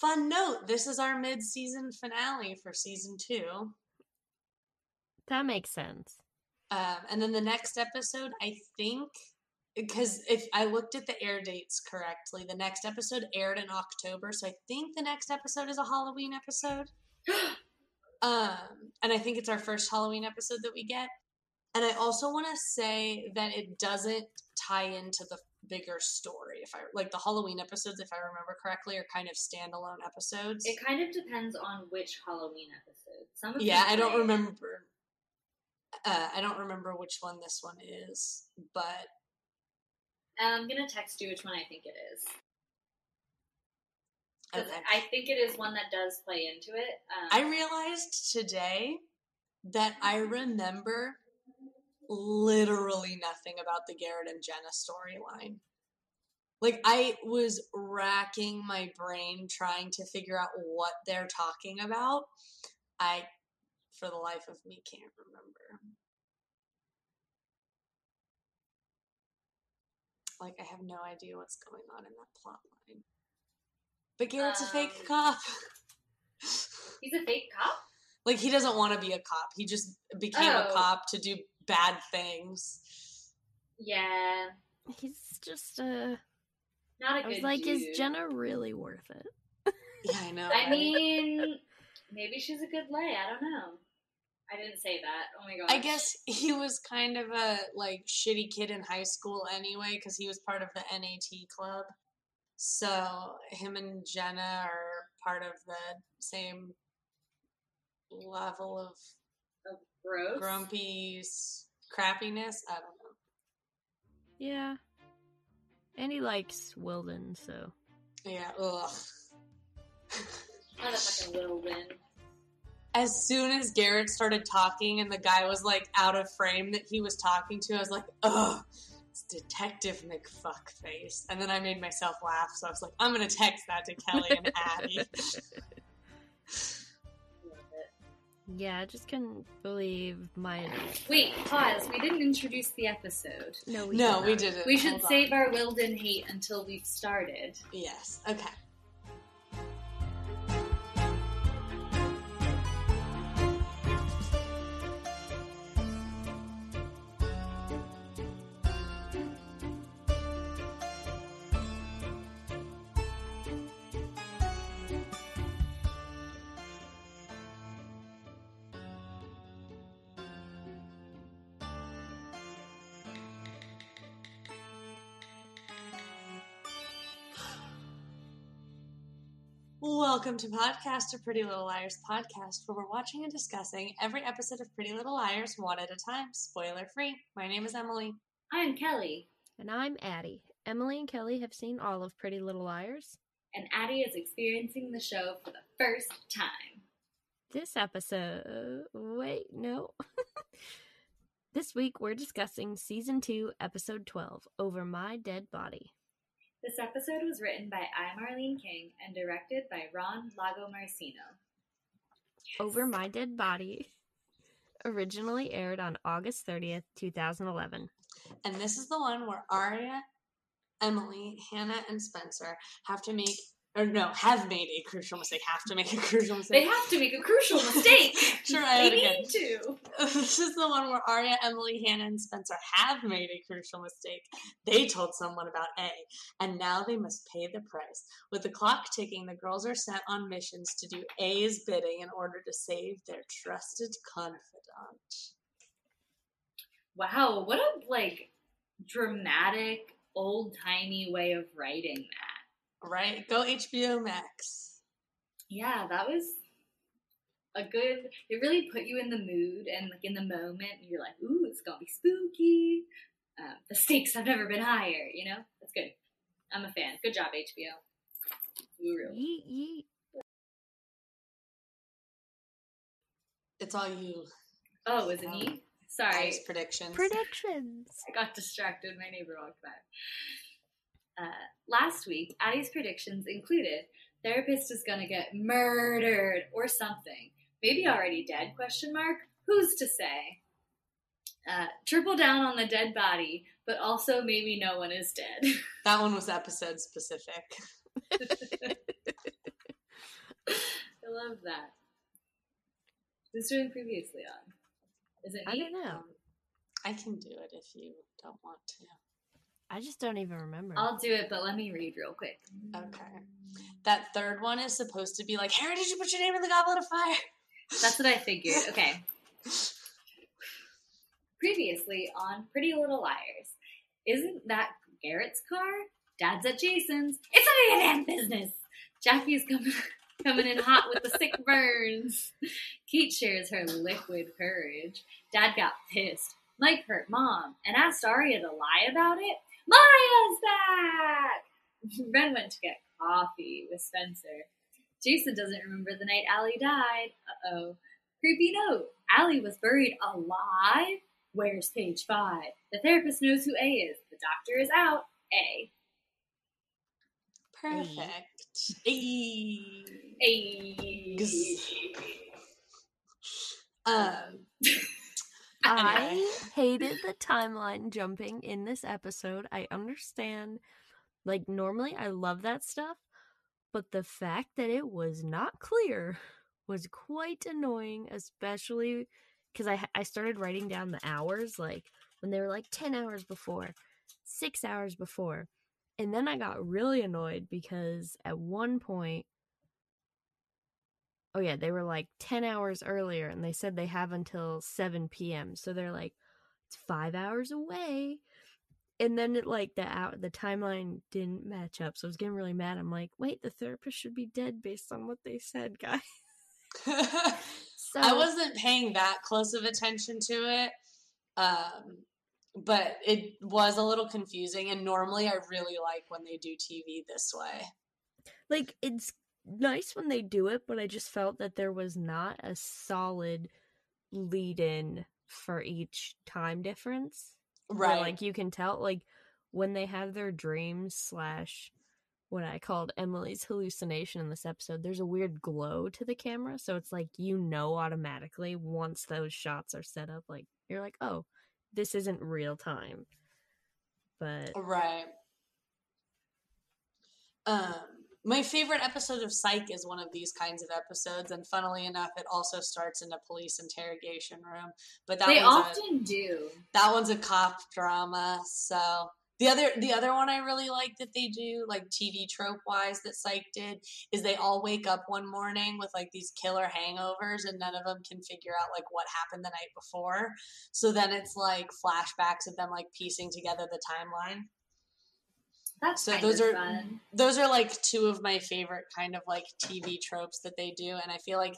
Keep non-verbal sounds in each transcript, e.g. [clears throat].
fun note this is our mid season finale for season two. That makes sense. Um, and then the next episode, I think, because if I looked at the air dates correctly, the next episode aired in October. So I think the next episode is a Halloween episode. [gasps] um, and I think it's our first Halloween episode that we get. And I also want to say that it doesn't tie into the bigger story. If I like the Halloween episodes, if I remember correctly, are kind of standalone episodes. It kind of depends on which Halloween episode. Some of yeah, I don't remember. Uh, I don't remember which one this one is, but I'm gonna text you which one I think it is okay. I think it is one that does play into it. Um, I realized today that I remember literally nothing about the Garrett and Jenna storyline. Like I was racking my brain trying to figure out what they're talking about. I for the life of me can't remember. Like I have no idea what's going on in that plot line. But Garrett's a fake Um, cop. he's a fake cop. Like he doesn't want to be a cop. He just became a Oh. cop to do bad things. Yeah, He's just uh not a I was good like, is. Jenna really worth it? Yeah, I know. [laughs] I mean, maybe she's a good lay. I don't know. I didn't say that. Oh my god. I guess he was kind of a like shitty kid in high school anyway because he was part of the NAT club. So him and Jenna are part of the same level of gross. grumpy s- crappiness. I don't know. Yeah. And he likes Wilden, so Yeah. Ugh. [laughs] Not a fucking will win. as soon as Garrett started talking and the guy was like out of frame that he was talking to, I was like, ugh, it's Detective McFuckface. And then I made myself laugh, so I was like, I'm gonna text that to Kelly and Addie. [laughs] [laughs] Love it. yeah, I just couldn't believe my Wait, pause. We didn't introduce the episode. no. We no, did we not. didn't. We should Hold on. save our Wilden hate until we've started. Yes. Okay. Welcome to Podcast of Pretty Little Liars podcast, where we're watching and discussing every episode of Pretty Little Liars one at a time, spoiler free. My name is Emily. I'm Kelly, And I'm Addie. Emily and Kelly have seen all of Pretty Little Liars. and Addie is experiencing the show for the first time. This episode. Wait, no. [laughs] this week we're discussing season 2, episode 12, Over My Dead Body. This episode was written by I. Marlene King and directed by Ron Lagomarsino. Over My Dead Body originally aired on August 30th, 2011. And this is the one where Aria, Emily, Hanna, and Spencer have to make, or no, have made a crucial mistake. Have to make a crucial mistake. They have to make a crucial mistake. [laughs] Sure, I they need to. [laughs] This is the one where Aria, Emily, Hanna, and Spencer have made a crucial mistake. They told someone about A, and now they must pay the price. With the clock ticking, the girls are sent on missions to do A's bidding in order to save their trusted confidant. Wow, what a like dramatic, old timey way of writing that. Right? Go HBO Max. Yeah, that was a good. It really put you in the mood and like in the moment. You're like, "Ooh, it's gonna be spooky." Um, the stakes have never been higher. You know, that's good. I'm a fan. Good job, HBO. Guru. Yeet, yeet. It's all you. Oh, was it me? Sorry, Guys, predictions. Predictions. I got distracted. My neighbor walked by. Uh, last week, Addie's predictions included therapist is gonna get murdered or something. Maybe already dead? Question mark. Who's to say? Uh, triple down on the dead body, but also maybe no one is dead. [laughs] that one was episode specific. [laughs] I love that. Who's doing previously on? Is it me? I don't know. Um, I can do it if you don't want to. I just don't even remember. I'll do it, but let me read real quick. Okay. That third one is supposed to be like, Harry, did you put your name in the goblet of fire? That's what I [laughs] figured. Okay. Previously on Pretty Little Liars. Isn't that Garrett's car? Dad's at Jason's. It's none of your damn business. Jackie's coming [laughs] coming in hot with the sick burns. Kate shares her liquid courage. Dad got pissed. Mike hurt mom and asked Aria to lie about it. Maya's back! [laughs] Wren went to get coffee with Spencer. Jason doesn't remember the night Ali died. Uh oh. Creepy note. Ali was buried alive? Where's page five? The therapist knows who A is. The doctor is out. A. Perfect. Hey. A. Um, [laughs] I [laughs] hated the timeline jumping in this episode. I understand. Like, normally I love that stuff, but the fact that it was not clear [laughs] was quite annoying, especially because I, I started writing down the hours, like when they were like 10 hours before, six hours before. And then I got really annoyed because at one point, oh yeah, they were like 10 hours earlier and they said they have until 7 p.m. So they're like, it's five hours away. And then it like the out the timeline didn't match up. So I was getting really mad. I'm like, wait, the therapist should be dead based on what they said, guys. [laughs] So I wasn't paying that close of attention to it. Um, but it was a little confusing and normally I really like when they do TV this way. like it's nice when they do it, but I just felt that there was not a solid lead in for each time difference. where, Right. like you can tell like when they have their dreams slash what I called Emily's hallucination in this episode, there's a weird glow to the camera. So it's like you know automatically once those shots are set up, like you're like, oh, this isn't real time. But Right. Um, my favorite episode of Psych is one of these kinds of episodes, and funnily enough, it also starts in a police interrogation room. But that They one's a, often do. that one's a cop drama. So the other the other one I really like that they do, like TV trope wise, that Psych did, is they all wake up one morning with like these killer hangovers, and none of them can figure out like what happened the night before. So then it's like flashbacks of them like piecing together the timeline. That's So kind those of are- fun. those are like two of my favorite kind of like TV tropes that they do, and I feel like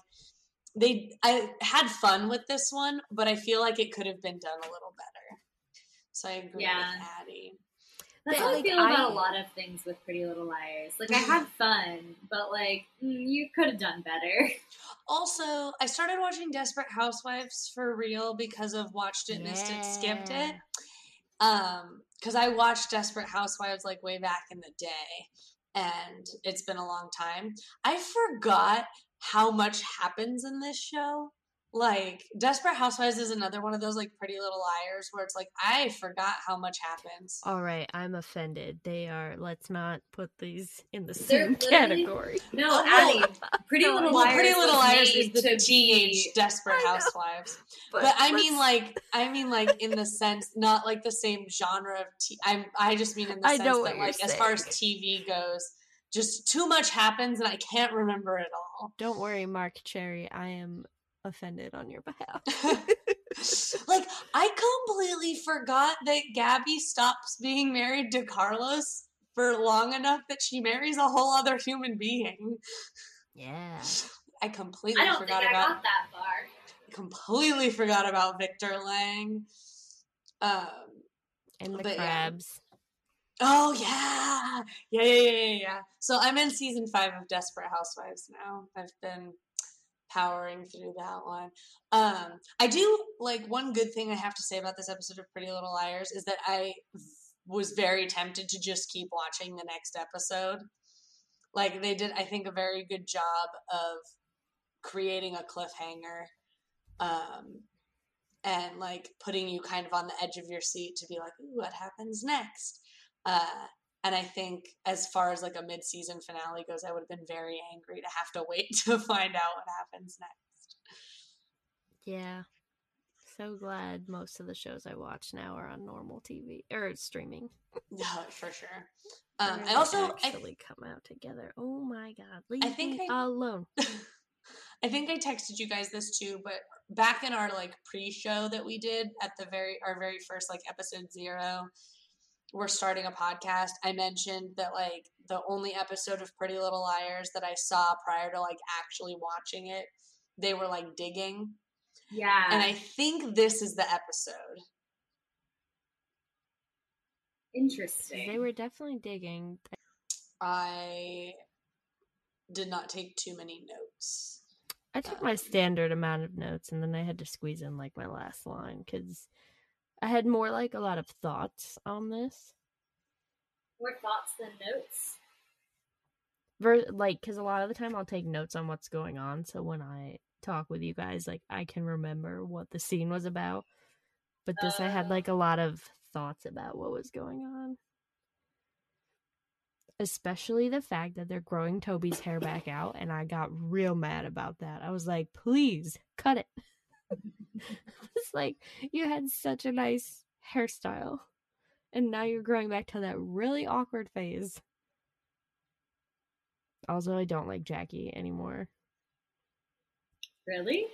they I had fun with this one, but I feel like it could have been done a little better. So I agree Yeah. with Addie. That's But, how I feel about I- a lot of things with Pretty Little Liars. Like I had fun, but like mm, you could have done better. Also, I started watching Desperate Housewives for real because of watched it, missed it, skipped it. Um, because I watched Desperate Housewives like way back in the day, and it's been a long time. I forgot how much happens in this show. Like Desperate Housewives is another one of those like Pretty Little Liars where it's like I forgot how much happens. all right, I'm offended. They are let's not put these in the same literally- category. No, [laughs] Addie, Pretty no, Little well, Liars. Pretty Little Liars is the to teenage be- Desperate Housewives. But, I mean, like, I mean, like, in the sense, not like the same genre of. T- I I just mean in the I sense that, you're like, as far as TV goes, just too much happens, and I can't remember it all. don't worry, Marc Cherry. I am offended on your behalf. [laughs] like, I completely forgot that Gaby stops being married to Carlos for long enough that she marries a whole other human being. yeah. I completely I don't think forgot I about. got that far. completely forgot about Victor Lang. Um. And the But, yeah. Oh yeah, yeah, yeah, yeah, yeah, yeah. So I'm in season five of Desperate Housewives now. I've been powering through that one. Um, I do like one good thing I have to say about this episode of Pretty Little Liars is that I was very tempted to just keep watching the next episode. Like they did, I think, a very good job of creating a cliffhanger. Um, and like putting you kind of on the edge of your seat to be like, what happens next? Uh, and I think as far as like a mid-season finale goes, I would have been very angry to have to wait [laughs] to find out what happens next. Yeah. So glad most of the shows I watch now are on normal TV or streaming. [laughs] Yeah, for sure. [laughs] Um, I also I, actually come out together. Oh my god, leave I think me I- alone. I think I texted you guys this too, but back in our like pre-show that we did at the very our very first like episode zero, we're starting a podcast. I mentioned that like the only episode of Pretty Little Liars that I saw prior to like actually watching it, they were like digging, Yeah. and I think this is the episode. Interesting. They were definitely digging. I did not take too many notes. I took my um, standard amount of notes and then I had to squeeze in like my last line because I had more like a lot of thoughts on this. More thoughts than notes. Ver- like, because a lot of the time I'll take notes on what's going on. So when I talk with you guys, like, I can remember what the scene was about. But this, I had like a lot of thoughts about what was going on. Especially the fact that they're growing Toby's hair back out, and I got real mad about that. I was like, please cut it. [laughs] [laughs] it's like, you had such a nice hairstyle, and now you're growing back to that really awkward phase. Also, I don't like Jackie anymore. Really?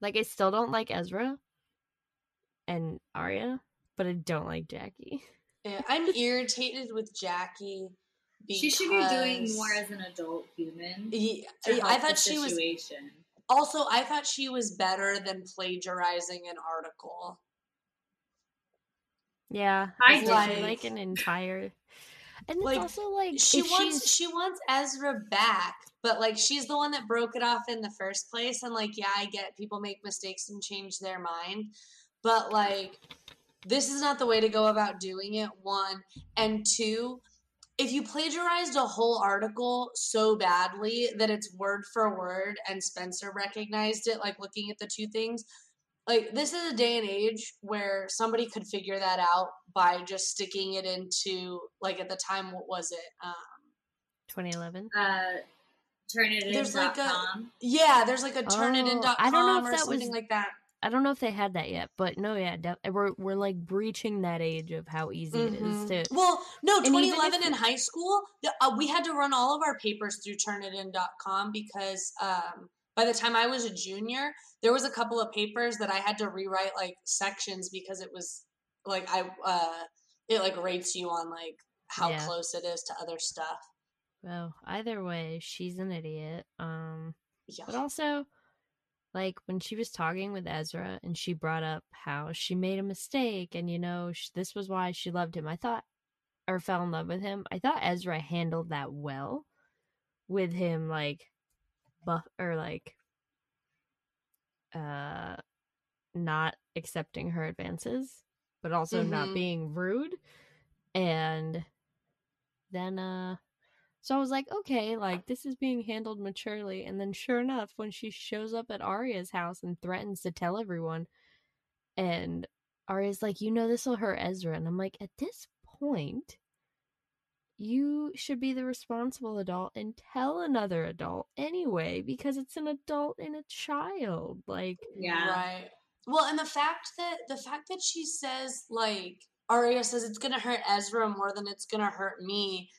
Like, I still don't like Ezra and Aria, but I don't like Jackie. Yeah, [laughs] I'm irritated with Jackie. Because She should be doing more as an adult human. Yeah, to I help thought the she was situation. Also. I thought she was better than plagiarizing an article. Yeah, I especially did. like an entire. And it's also like She wants she's- she wants Ezra back, but like she's the one that broke it off in the first place. And like, yeah, I get people make mistakes and change their mind, but like, this is not the way to go about doing it. One and two. If you plagiarized a whole article so badly that it's word for word and Spencer recognized it, like looking at the two things, like this is a day and age where somebody could figure that out by just sticking it into like at the time what was it um 2011. Uh, turn it There's like a- yeah there's like a turnitin.com Oh, I don't know if or that something was- like that I don't know if they had that yet, but no, yeah, de- we're we're like breaching that age of how easy it is Mhm. to. well no And 2011 if- in high school the- uh, we had to run all of our papers through turnitin.com because um by the time i was a junior there was a couple of papers that i had to rewrite like sections because it was like i uh it like rates you on like how Yeah. close it is to other stuff Well, either way, she's an idiot. Um, yeah but also, like when she was talking with Ezra and she brought up how she made a mistake and you know sh- this was why she loved him. I thought, or fell in love with him. I thought Ezra handled that well, with him like, buff or like, uh, not accepting her advances, but also not Mhm. being rude, and then uh so I was like, okay, uh like this is being handled maturely. And then sure enough, when she shows up at Aria's house and threatens to tell everyone, and Aria's like, you know, this will hurt Ezra. And I'm like, at this point, you should be the responsible adult and tell another adult anyway, because it's an adult and a child. Like, Yeah. Right. Well, and the fact that the fact that she says like Aria says it's gonna hurt Ezra more than it's gonna hurt me.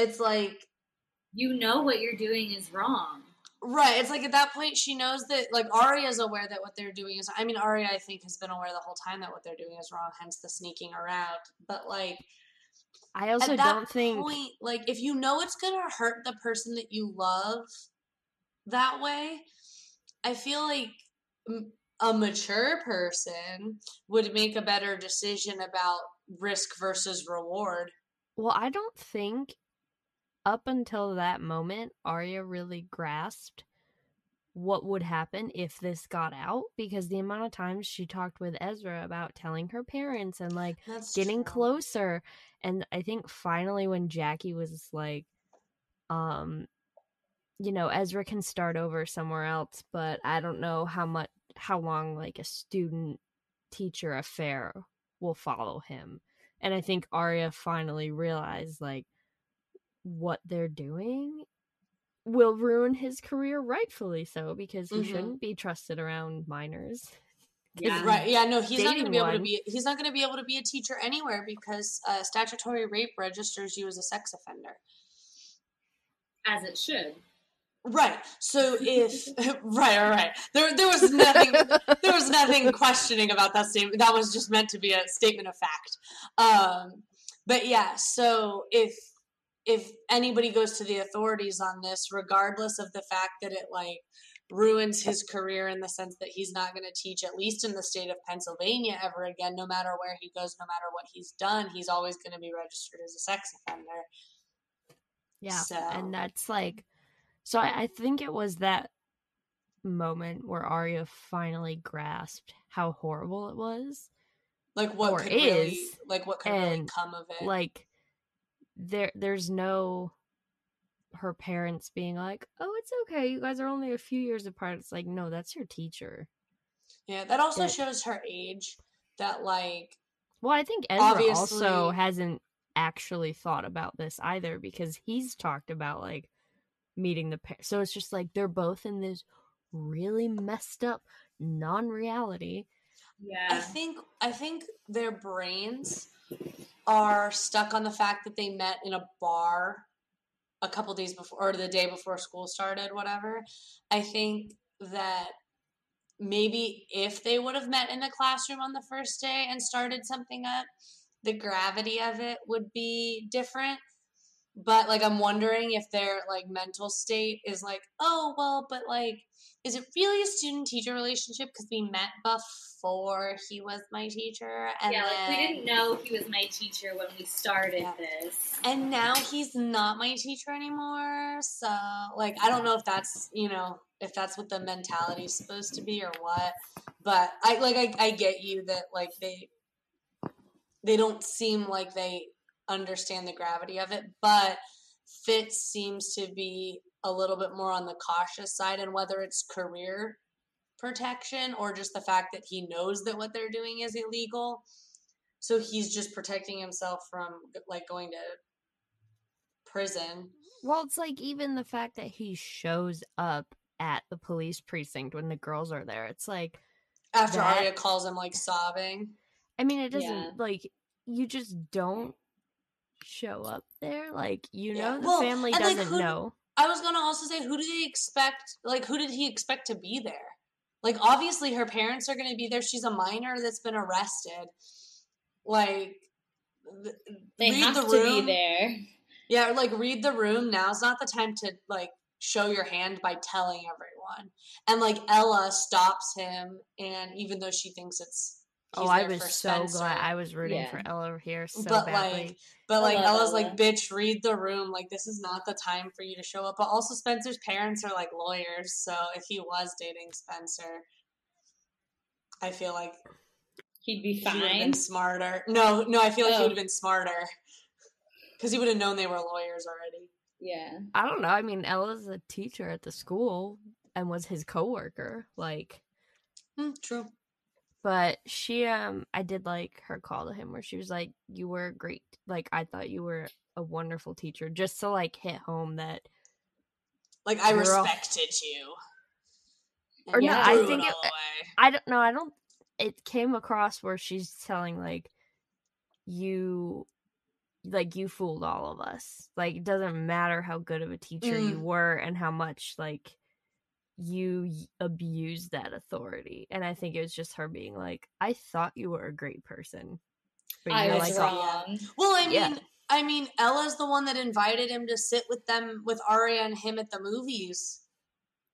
It's like You know what you're doing is wrong. right. It's like at that point she knows that like Aria's aware that what they're doing is. I mean, Aria I think has been aware the whole time that what they're doing is wrong. Hence the sneaking around. But like I also at that don't think. point, like if you know it's gonna hurt the person that you love that way, I feel like a mature person would make a better decision about risk versus reward. Well, I don't think up until that moment Aria really grasped what would happen if this got out because the amount of times she talked with Ezra about telling her parents and like That's getting true. closer and I think finally when Jackie was like um you know Ezra can start over somewhere else but I don't know how much how long like a student teacher affair will follow him And I think Aria finally realized like what they're doing will ruin his career rightfully so because he Mhm. shouldn't be trusted around minors. [laughs] Yeah. Right. Yeah. No, he's not going to dating be able to be. He's not going to be able to be a teacher anywhere because uh, statutory rape registers you as a sex offender. As it should. Right. So if [laughs] [laughs] right, all right, there there was nothing there was nothing questioning about that statement. That was just meant to be a statement of fact. Um, but yeah, so if if anybody goes to the authorities on this, regardless of the fact that it like ruins his career in the sense that he's not going to teach at least in the state of Pennsylvania ever again no matter where he goes no matter what he's done he's always going to be registered as a sex offender Yeah. So- And that's like so I, I think it was that moment where Aria finally grasped how horrible it was. like what could really like what could really come of it Like there there's no her parents being like, Oh, it's okay, you guys are only a few years apart. It's like, no, that's your teacher. Yeah, that also that- shows her age. That like, Well, I think Ezra also hasn't actually thought about this either because he's talked about like meeting the parents. So it's just like they're both in this really messed up non-reality. Yeah. I think I think their brains are stuck on the fact that they met in a bar a couple days before or the day before school started, whatever. I think that maybe if they would have met in a classroom on the first day and started something up, the gravity of it would be different. But like I'm wondering if their like mental state is like, oh well, but like is it really a student teacher relationship because we met before he was my teacher and yeah, like we didn't know he was my teacher when we started Yeah. this. and now he's not my teacher anymore so like i don't know if that's you know if that's what the mentality is supposed to be or what but i like i, I get you that like they they don't seem like they understand the gravity of it but fitz seems to be a little bit more on the cautious side and whether it's career protection or just the fact that he knows that what they're doing is illegal so he's just protecting himself from like going to prison. Well, it's like even the fact that he shows up at the police precinct when the girls are there. It's like After That- Arya calls him like sobbing. I mean, it doesn't Yeah. like you just don't show up there. Like you Yeah. know the Well, family doesn't who- know. I was gonna also say, who do they expect? Like, who did he expect to be there? Like, obviously, her parents are gonna be there. She's a minor that's been arrested. Like, th- They read have the to room. be there. Yeah, like read the room. Now's not the time to like show your hand by telling everyone. And like Ella stops him, and even though she thinks it's Oh, I was so Spencer, glad. I was rooting Yeah. for Ella here so but badly. like, but like Ella's Ella. like, bitch, read the room. Like this is not the time for you to show up. But also, Spencer's parents are like lawyers, so if he was dating Spencer, I feel like He'd be he fine. been smarter. No, no, I feel like he Oh. would have been smarter because he would have known they were lawyers already. Yeah. I don't know. I mean, Ella's a teacher at the school and was his coworker. Like, Hmm, true. But she um I did like her call to him where she was like, You were great. Like I thought you were a wonderful teacher. Just to like hit home that Like I respected you. Or no, I think it it- I don't know, I don't it came across where she's telling like you like you fooled all of us. Like it doesn't matter how good of a teacher you Mm. were and how much like you abuse that authority. And I think it was just her being like, I thought you were a great person. But I was like a- wrong. Well, I mean, Yeah. I mean, Ella's the one that invited him to sit with them with Aria and him at the movies.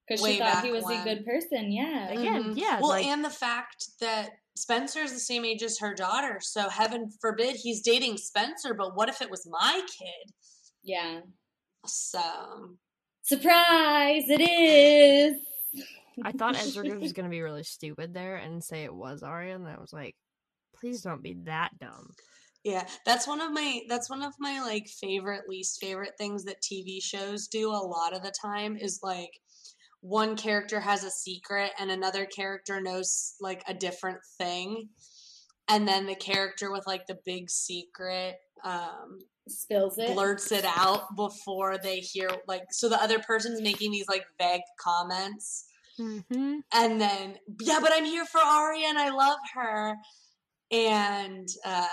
Because she thought he was when. a good person. Yeah. Again, Mhm. yeah, Well, like- and the fact that Spencer is the same age as her daughter, so heaven forbid he's dating Spencer. But what if it was my kid? Yeah. So Surprise! It is. I thought Ezra was [laughs] gonna be really stupid there and say it was Aria, and I was like, please don't be that dumb. Yeah, that's one of my that's one of my like favorite least favorite things that TV shows do a lot of the time is like one character has a secret and another character knows like a different thing and then the character with like the big secret um Spills it. blurts it out before they hear like so the other person's making these like vague comments Mm-hmm. and then yeah but i'm here for aria and i love her and uh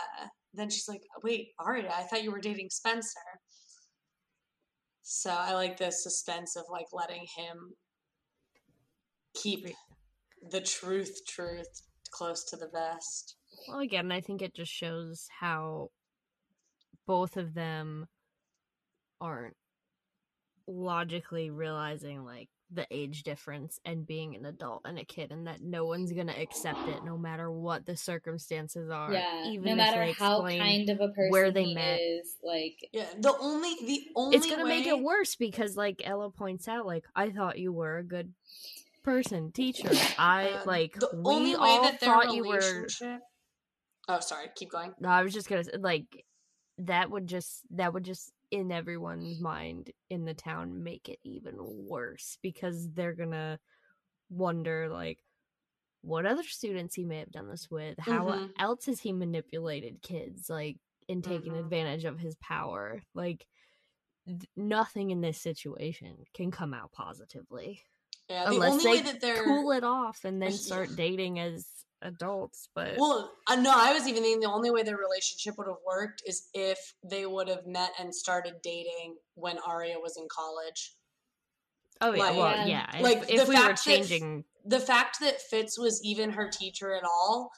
then she's like wait aria I thought you were dating Spencer so I like the suspense of like letting him keep the truth truth close to the vest Well, again, I think it just shows how both of them aren't logically realizing like the age difference and being an adult and a kid, and that no one's gonna accept it no matter what the circumstances are. yeah. even no matter they how kind of a person where they he met. is, like yeah the only the only it's gonna make it worse because like ella points out like i thought you were a good person teacher i uh, like the we only way all that their thought you were oh sorry keep going no i was just gonna say like that would just that would just in everyone's mind in the town make it even worse because they're gonna wonder like what other students he may have done this with how Mhm. else has he manipulated kids like and taken Mhm. advantage of his power like th- nothing in this situation can come out positively yeah the unless only they way that they're cool it off and then start dating as adults but Well, uh, no, I was even thinking the only way their relationship would have worked is if they would have met and started dating when Aria was in college. oh yeah like- well Yeah. if, Like, if we were fact that- changing The fact that Fitz was even her teacher at all,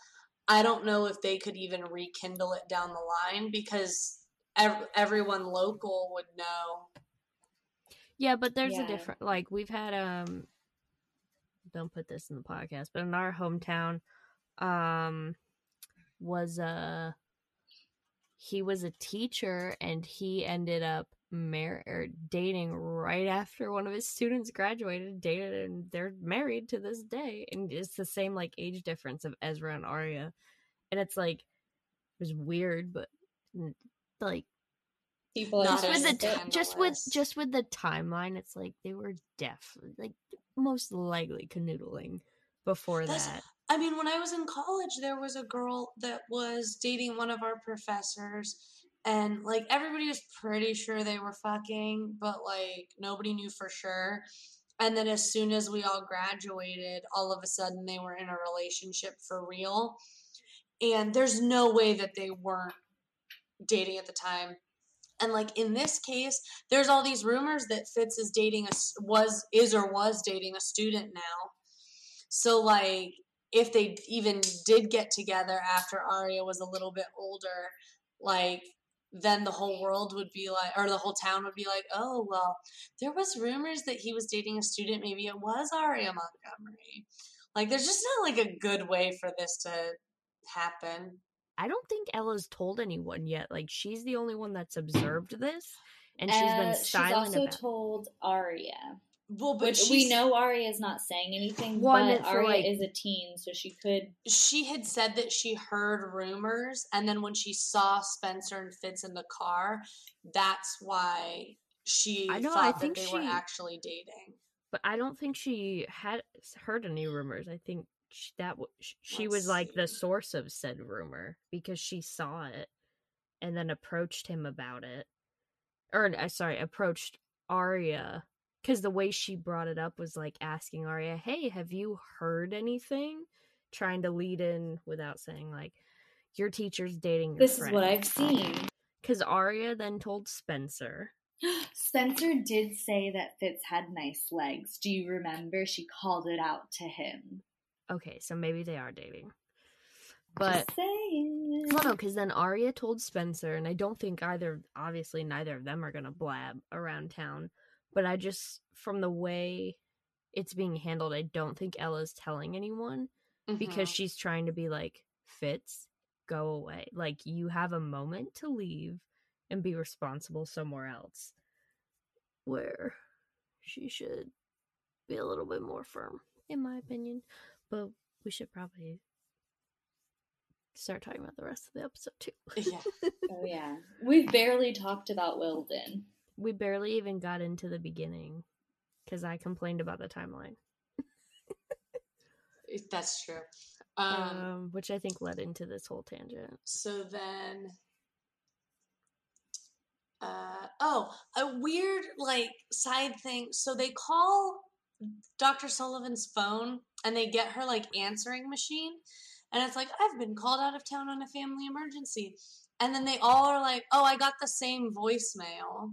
I don't know if they could even rekindle it down the line because ev- everyone local would know. Yeah, but there's Yeah. a different like we've had um don't put this in the podcast, but in our hometown um was a he was a teacher and he ended up mar- or dating right after one of his students graduated, dated and they're married to this day. And it's the same like age difference of Ezra and Aria. And it's like it was weird but like people just with the just- t- just with just with the timeline it's like they were deaf like most likely canoodling before That's- that I mean, when I was in college, there was a girl that was dating one of our professors, and like everybody was pretty sure they were fucking, but like nobody knew for sure. And then as soon as we all graduated, all of a sudden they were in a relationship for real. And there's no way that they weren't dating at the time. And like in this case, there's all these rumors that Fitz is dating a was is or was dating a student now. So like if they even did get together after Aria was a little bit older, like then the whole world would be like or the whole town would be like, "Oh, well, there was rumors that he was dating a student, maybe it was Aria Montgomery." Like there's just not like a good way for this to happen. i don't think ella's told anyone yet like she's the only one that's observed this and she's Uh, been she's silent also about it. told Aria, Well, but which we know Aria is not saying anything. Well, but meant Aria like- is a teen, so she could. she had said that she heard rumors and then when she saw Spencer and Fitz in the car, that's why she I know, thought I that think they were actually dating. but i don't think she had heard any rumors i think sh that w- sh- she was Let's like the source of said rumor because she saw it and then approached him about it or uh, sorry approached Aria because the way she brought it up was like asking Aria, "Hey, have you heard anything?" Trying to lead in without saying like, "Your teacher's dating your This is what I've seen. Because Aria then told Spencer. [gasps] Spencer did say that Fitz had nice legs. Do you remember? She called it out to him. Okay, so maybe they are dating, but Just saying. Well, no, because then Aria told Spencer, and I don't think either, obviously, neither of them are going to blab around town. But I just, from the way it's being handled, I don't think Ella's telling anyone because Mhm. she's trying to be like, Fitz, go away. Like, you have a moment to leave and be responsible somewhere else. Where she should be a little bit more firm, in my opinion. But we should probably start talking about the rest of the episode, too. yeah. [laughs] Oh yeah, we've barely talked about Wilden. We barely even got into the beginning because I complained about the timeline. That's true. Um, um, which I think led into this whole tangent. so then uh oh a weird like side thing so they call dr sullivan's phone and they get her like answering machine and it's like i've been called out of town on a family emergency and then they all are like oh i got the same voicemail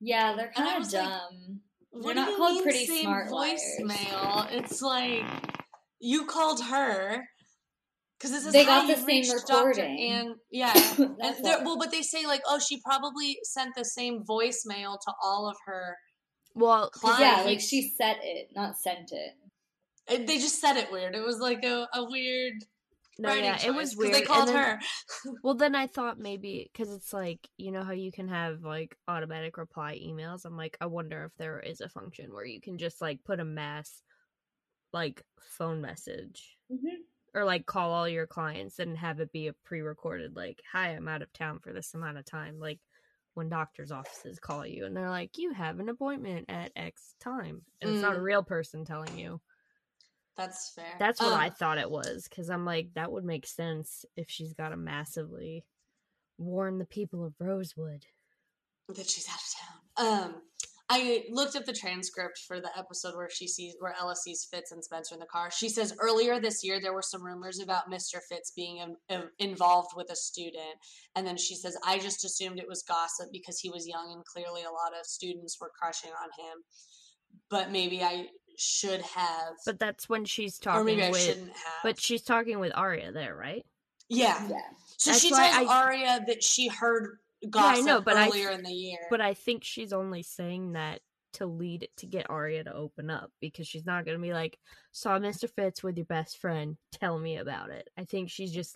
Yeah, they're kind of was like, dumb. what They're do not you called mean pretty same smart liars. voicemail it's like you called her because this is They how got the you same reached Dr. recording. and [laughs] yeah And they're- well, but they say like, oh, she probably sent the same voicemail to all of her. Well, 'cause yeah, like she said it, not sent it. And They just said it weird. It was like a, a weird no, yeah, it was weird. They called then- her. [laughs] Well, then I thought maybe because it's like you know how you can have like automatic reply emails. I'm like, I wonder if there is a function where you can just like put a mass like phone message Mm-hmm. or like call all your clients and have it be a pre-recorded like, "Hi, I'm out of town for this amount of time." Like when doctors' offices call you and they're like, "You have an appointment at X time," and it's not a Mm. real person telling you. That's fair. That's what I Um, thought it was because I'm like, that would make sense if she's got to massively warn the people of Rosewood. that she's out of town. Um, I looked up the transcript for the episode where she sees where Ella sees Fitz and Spencer in the car. She says earlier this year there were some rumors about Mr. Fitz being in, in- involved with a student, and then she says I just assumed it was gossip because he was young and clearly a lot of students were crushing on him. But maybe I should have, But that's when she's or talking maybe I with. shouldn't have. But she's talking with Aria there, right? yeah, Yeah. so That's she tells I- Aria that she heard I gossip know, but I- earlier in the year. But I think she's only saying that to lead to get Aria to open up because she's not going to be like, saw Mr. Fitz with your best friend, tell me about it. I think she's just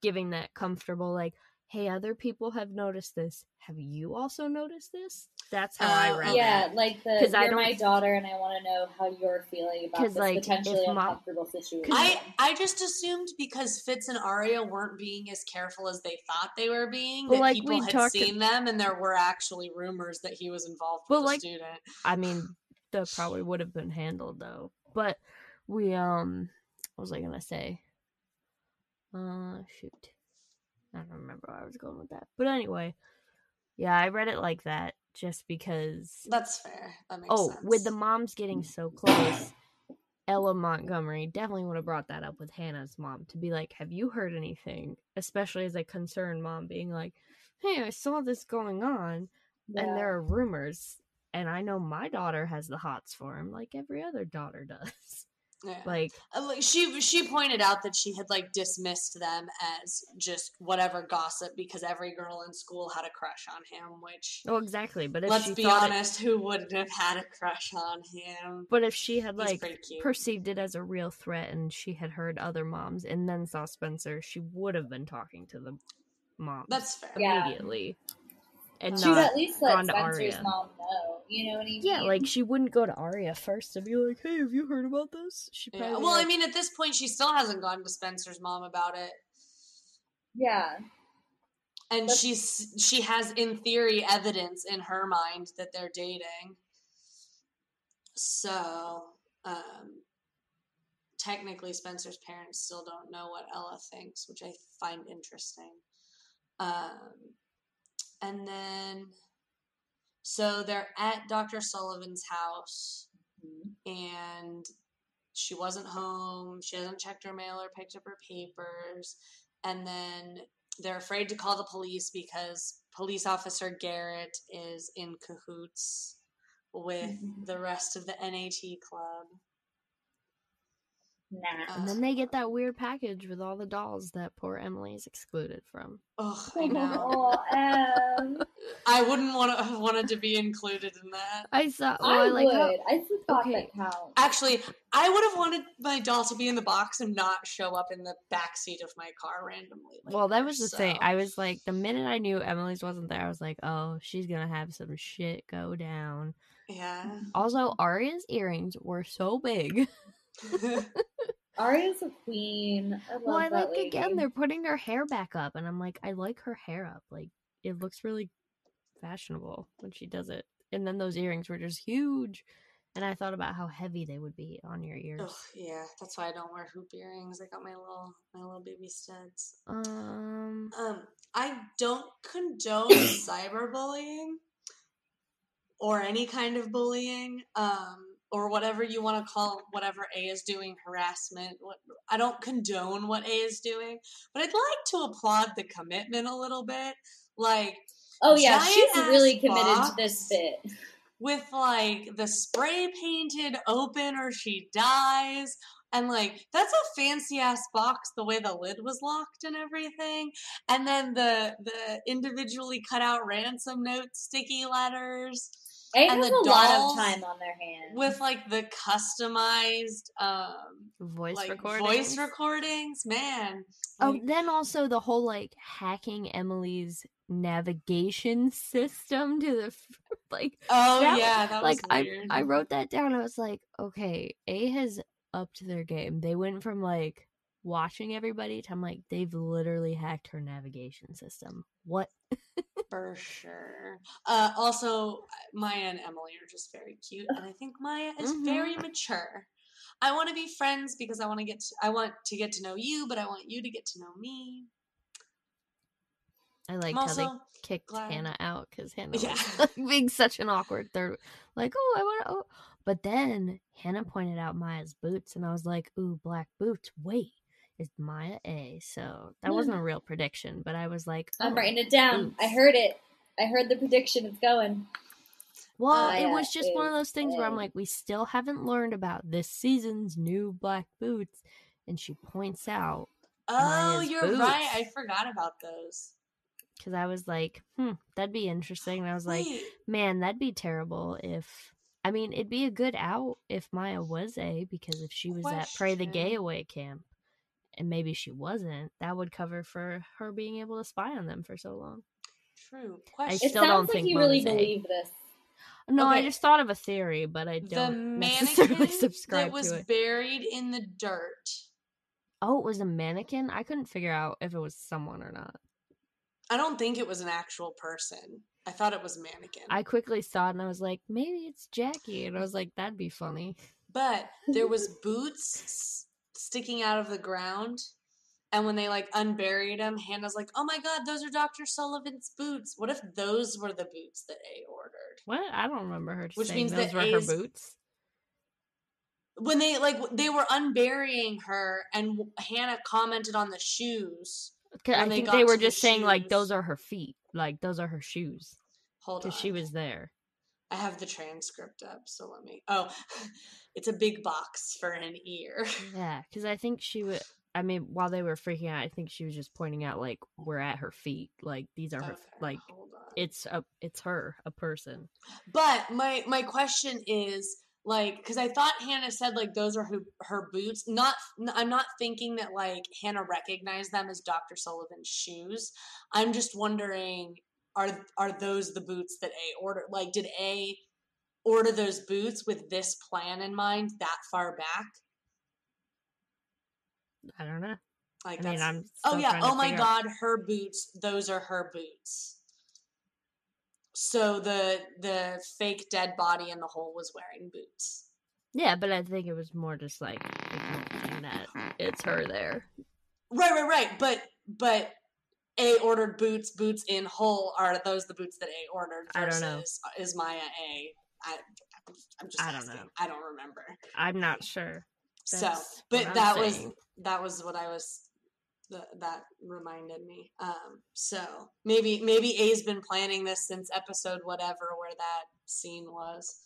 giving that comfortable, like, hey, other people have noticed this. Have you also noticed this? That's how I Oh, read okay. Yeah, like the 'Cause I you're don't- my daughter, and I want to know how you're feeling about 'Cause, this like, potentially if mom- uncomfortable situation. I I just assumed because Fitz and Aria weren't being as careful as they thought they were being But, that like, people had talked- seen them and there were actually rumors that he was involved But, with like, a student. I mean, that probably would have been handled though. But we um what was I gonna say? Uh shoot. I don't remember where I was going with that. But anyway, yeah, I read it like that just because That's fair. That makes Oh, sense. with the moms getting mm. so close, Ella Montgomery definitely would have brought that up with Hanna's mom to be like, Have you heard anything? Especially as a concerned mom being like, Hey, I saw this going on Yeah. and there are rumors and i know my daughter has the hots for him like every other daughter [laughs] does Yeah. like Uh, like, she she pointed out that she had like dismissed them as just whatever gossip because every girl in school had a crush on him. Which oh exactly but if let's she be thought it- honest, who wouldn't have had a crush on him? but if she had like perceived it as a real threat and she had heard other moms and then saw spencer she would have been talking to the mom That's fair. Yeah. Immediately and she would not at least let gone to Spencer's Aria. mom know. You know what I mean? yeah like she wouldn't go to Aria first to be like hey have you heard about this she Yeah. probably Well, I mean, at this point, she still hasn't gone to Spencer's mom about it. yeah. and That's- she's she has in theory evidence in her mind that they're dating so um technically spencer's parents still don't know what ella thinks which i find interesting um and then so they're at dr sullivan's house Mhm. and she wasn't home. She hasn't checked her mail or picked up her papers. And then they're afraid to call the police because police officer Garrett is in cahoots with Mhm. the rest of the NAT club. Nah. and then they get that weird package with all the dolls that poor Emily is excluded from. Oh, I know. Oh, [laughs] Em. I wouldn't want to have [laughs] wanted to be included in that. I saw. Well, I, I, like would. how, I thought okay. that counts. Actually, I would have wanted my doll to be in the box and not show up in the back seat of my car randomly. Well, that was the thing. I was like, the minute I knew Emily's wasn't there, I was like, oh, she's gonna have some shit go down. yeah. Also, Aria's earrings were so big. [laughs] [laughs] Aria's a queen. I well, I like lady. again, they're putting her hair back up, and I'm like, I like her hair up. Like, it looks really fashionable when she does it. And then those earrings were just huge, And I thought about how heavy they would be on your ears. Yeah, that's why I don't wear hoop earrings. I got my little my little baby studs. Um, Um, I don't condone [coughs] cyberbullying or any kind of bullying, um, or whatever you want to call whatever A is doing, harassment. I don't condone what A is doing, but I'd like to applaud the commitment a little bit. Like Oh yeah, she's really committed to this bit. with like the spray painted open or she dies. And like that's a fancy ass box the way the lid was locked and everything. And then the the individually cut out ransom note sticky letters A And has the a lot of time on their hands. with like the customized um voice like recording. voice recordings. Man. Oh, Like, then also the whole like hacking Emily's navigation [laughs] system to the [laughs] like oh that- yeah, that was like I weird. I wrote that down. I was like, okay, A has upped their game. They went from like watching everybody I'm like they've literally hacked her navigation system. What? For [laughs] sure. Uh, also, Maya and Emily are just very cute, and I think Maya is very mature. I want to be friends because I want to get to, I want to get to know you, but I want you to get to know me. I like how they kicked glad- Hanna out because [laughs] Hanna Yeah. was [laughs] like, being such an awkward third. Like, oh, I want to. Oh. But then Hanna pointed out Maya's boots, and I was like, ooh, black boots. Wait, is Maya A? So that wasn't a real prediction, but I was like, I'm oh. writing it down. I heard it. I heard the prediction. It's going. Well, it was just one of those things where I'm like, we still haven't learned about this season's new black boots, and she points out Oh, Maya's you're right. I forgot about those. because I was like, hmm, that'd be interesting. And I was like, Man, that'd be terrible if. I mean, it'd be a good out if Maya was A, because if she was at Pray the Gay Away camp, and maybe she wasn't, that would cover for her being able to spy on them for so long. true I It still sounds don't like think you really Mona's A. believe this. No, I just thought of a theory, but I don't necessarily mannequin [laughs] subscribe that was to it. buried in the dirt. Oh, it was a mannequin? I couldn't figure out if it was someone or not. I don't think it was an actual person. I thought it was a mannequin. I quickly saw it and I was like, maybe it's Jackie. And I was like, that'd be funny. But there was [laughs] boots s- sticking out of the ground. And when they like unburied him, Hanna's like, "Oh my god, those are Dr. Sullivan's boots. What if those were the boots that A ordered?" What? I don't remember her Which saying means those that were her boots. When they like they were unburying her and Hanna commented on the shoes. I when they think they were to the just saying like those are her feet, like those are her shoes, Hold on. she was there. I have the transcript up, so let me. Oh, [laughs] it's a big box for an ear. [laughs] Yeah, because I think she would. I mean, while they were freaking out, I think she was just pointing out like we're at her feet, like these are her, like it's a, it's her, a person. But my my question is like because I thought Hanna said like those are her her boots. Not I'm not thinking that like Hanna recognized them as Dr. Sullivan's shoes. I'm just wondering are are those the boots that A ordered? Like did A order those boots with this plan in mind that far back? I don't know. Like I mean, that's I'm. Oh yeah. Oh my figure out- god, her boots. Those are her boots. So the the fake dead body in the hole was wearing boots. Yeah, but I think it was more just like that it's her there. Right, right, right. But but A ordered boots, boots in hole. Are those the boots that A ordered? I don't know. Uh, is Maya A? I I'm just I don't asking. know. I don't remember. I'm not sure. so, but that was that was what I was. th- That reminded me. Um, so maybe maybe A's been planning this since episode whatever where that scene was,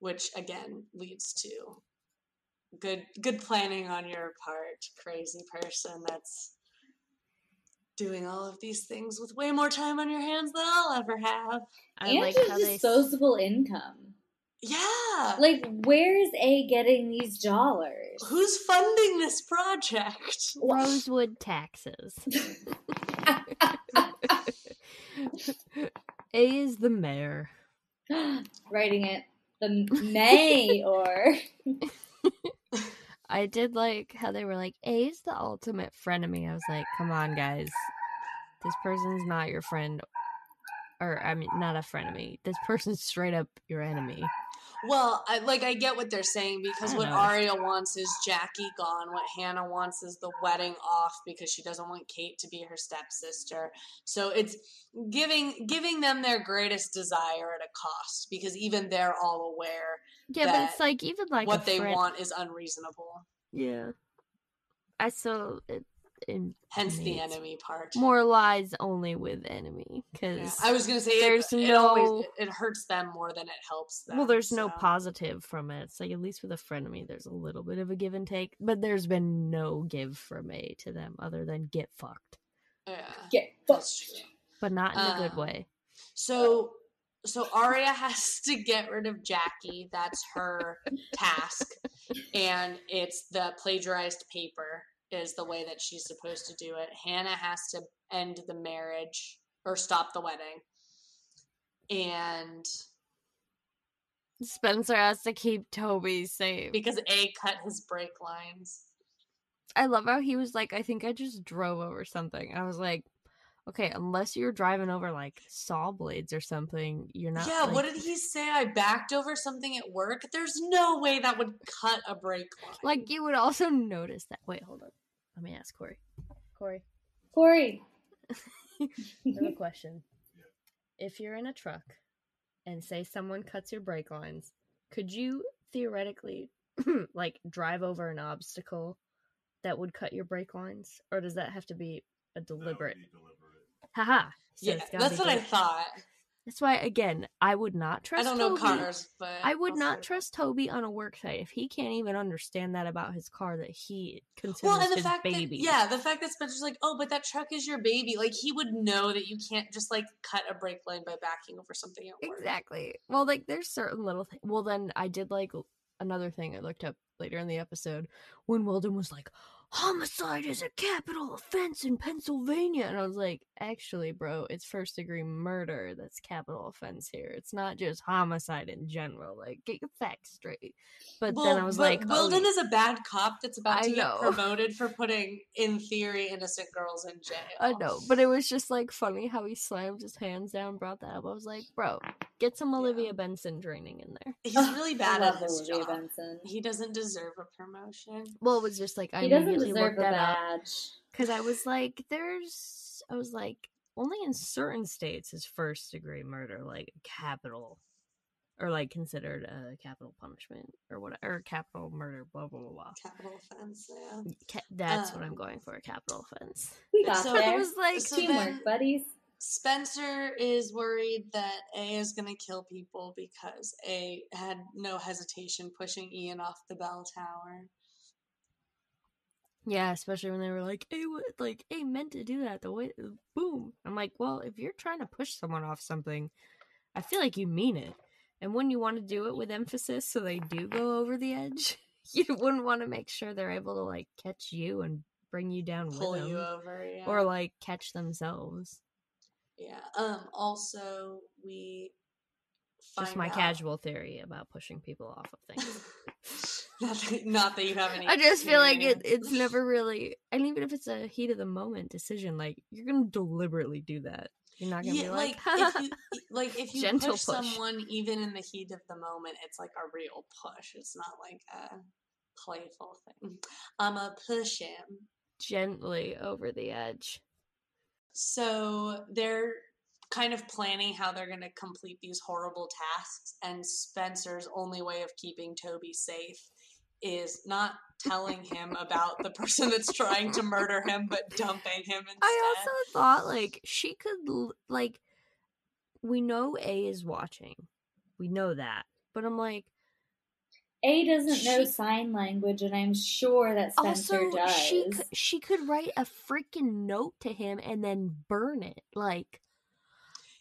which again leads to good good planning on your part, crazy person. That's doing all of these things with way more time on your hands than I'll ever have. I and like just how they. disposable income. Yeah. Like, where's A getting these dollars? Who's funding this project? Rosewood taxes. [laughs] A is the mayor. [gasps] Writing it. The May or [laughs] I did like how they were like, A is the ultimate frenemy. I was like, come on, guys. This person's not your friend. Or I mean, not a frenemy. This person's straight up your enemy. Well, I, like I get what they're saying because what know. Aria wants is Jackie gone. What Hanna wants is the wedding off because she doesn't want Kate to be her stepsister. So it's giving giving them their greatest desire at a cost because even they're all aware Yeah, but it's like even like what they fren- want is unreasonable. Yeah, I still it, it Hence the enemy part. more lies only with enemy Yeah. because I was gonna say there's it, it always no- it hurts them more than it helps them. well, there's no positive from it. It's like at least with a frenemy, there's a little bit of a give and take, but there's been no give from A to them other than get fucked, Yeah, Get fucked. but not in a good Um, way. So so Aria [laughs] has to get rid of Jackie. That's her task. And it's the plagiarized paper is the way that she's supposed to do it. Hanna has to end the marriage or stop the wedding. And Spencer has to keep Toby safe. because A cut his brake lines. I love how he was like, I think I just drove over something. I was like, okay, unless you're driving over like saw blades or something, you're not. yeah, like- what did he say? I backed over something at work. There's no way that would cut a brake line. Like you would also notice that. Wait, hold on. Let me ask Corey. Corey, Corey. [laughs] I have a question. If you're in a truck and say someone cuts your brake lines, could you theoretically [clears throat] like drive over an obstacle that would cut your brake lines, or does that have to be a deliberate? Haha. So yeah, it's gotta that's be what I thought. That's why again, I would not trust. I don't know Toby. cars, but I would not trust Toby on a work site if he can't even understand that about his car that he considers Well, and the his fact baby. that yeah, the fact that Spencer's like, oh, but that truck is your baby. Like he would know that you can't just like cut a brake line by backing over something at work. Exactly. Well, like there's certain little things. Well, then I did like another thing I looked up later in the episode when Wilden was like, "Homicide is a capital offense in Pennsylvania," and I was like, "Actually, bro, it's first degree murder that's capital offense here. It's not just homicide in general. Like, get your facts straight." But then I was like, oh, Wilden is a bad cop that's about to get [laughs] promoted for putting, in theory, innocent girls in jail. I know, but it was just like funny how he slammed his hands down, brought that up. I was like, bro, get some Olivia Benson training in there. he's really bad at love his Olivia job. Benson. He doesn't deserve a promotion. Well, it was just like I He doesn't immediately deserve looked a that up badge. because I was like, there's, I was like, only in certain states is first degree murder like capital, or like considered a capital punishment or whatever, or capital murder, blah blah blah blah. Capital offense. Yeah. Ca- that's what I'm Um, going for, a capital offense. We got So- But there. it was like, so Teamwork, then- buddies. Spencer is worried that A is going to kill people because A had no hesitation pushing Ian off the bell tower. Yeah, especially when they were like, "A what, like, A meant to do that." The way, boom. I'm like, well, if you're trying to push someone off something, I feel like you mean it. And when you want to do it with emphasis, so they do go over the edge, [laughs] you wouldn't want to make sure they're able to like catch you and bring you down Pull with them, you over, yeah. or like catch themselves. Yeah. Um. Also, we Just my out- casual theory about pushing people off of things. [laughs] not, that, not that you have [laughs] any. I just feel like it, it's never really, and even if it's a heat of the moment decision, like you're gonna deliberately do that. You're not gonna Yeah, be like like, if [laughs] you like if you Gentle push, push. someone even in the heat of the moment, it's like a real push. It's not like a playful thing. I'm a push him. gently over the edge. So they're kind of planning how they're going to complete these horrible tasks, and Spencer's only way of keeping Toby safe is not telling him about the person that's trying to murder him, but dumping him instead. I also thought like she could like we know A is watching. We know that. But I'm like A doesn't know sign language, and I'm sure that Spencer also does. she could, she could write a freaking note to him and then burn it. Like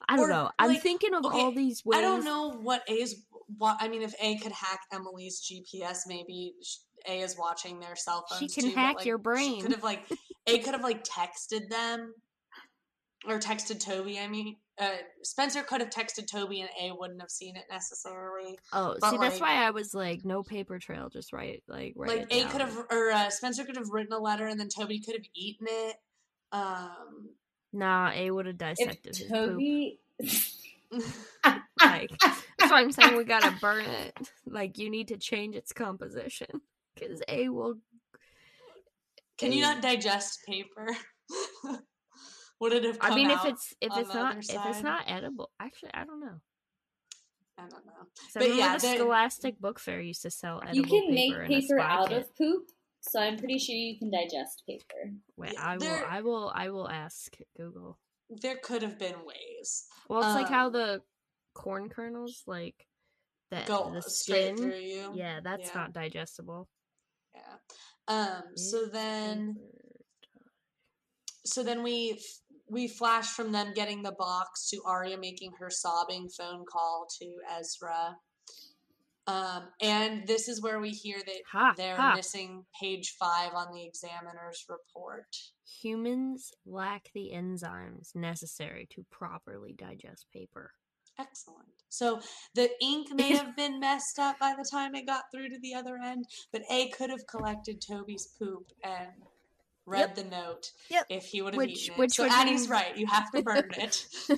I don't Or, know. I'm thinking of okay, all these ways. I don't know what A's. What I mean, if A could hack Emily's GPS, maybe A is watching their cell phones. She can too, hack like, your She brain. could have like A could have like texted them, or texted Toby. I mean, uh, Spencer could have texted Toby, and A wouldn't have seen it necessarily. Oh, but, see, that's why I was like, no paper trail, just write like write like A down. could have, or uh, Spencer could have written a letter, and then Toby could have eaten it. Um, Nah, A would have dissected poop. Toby [laughs] Like that's why I'm saying we gotta burn it. Like you need to change its composition because A will. Can you not digest paper? [laughs] Would it have come I mean, if it's if it's not if it's not edible, actually, I don't know. I don't know. 'Cause I But yeah, the they- Scholastic Book Fair used to sell edible You can make paper in a paper out kit. of poop, so I'm pretty sure you can digest paper. Wait, Yeah, I will. there- I will. I will ask Google. There could have been ways. Well, it's like how Um, the corn kernels, like the Go the straight skin. through you. Yeah, that's Yeah. not digestible. Yeah. Um. So then, so then we we flash from them getting the box to Aria making her sobbing phone call to Ezra. Um, and this is where we hear that Ha, they're ha. missing page five on the examiner's report. Humans lack the enzymes necessary to properly digest paper. Excellent. So the ink may have been messed up by the time it got through to the other end, but A could have collected Toby's poop and read Yep. the note Yep. if he would have eaten it. which so Addie's [laughs] right. You have to burn it. [laughs]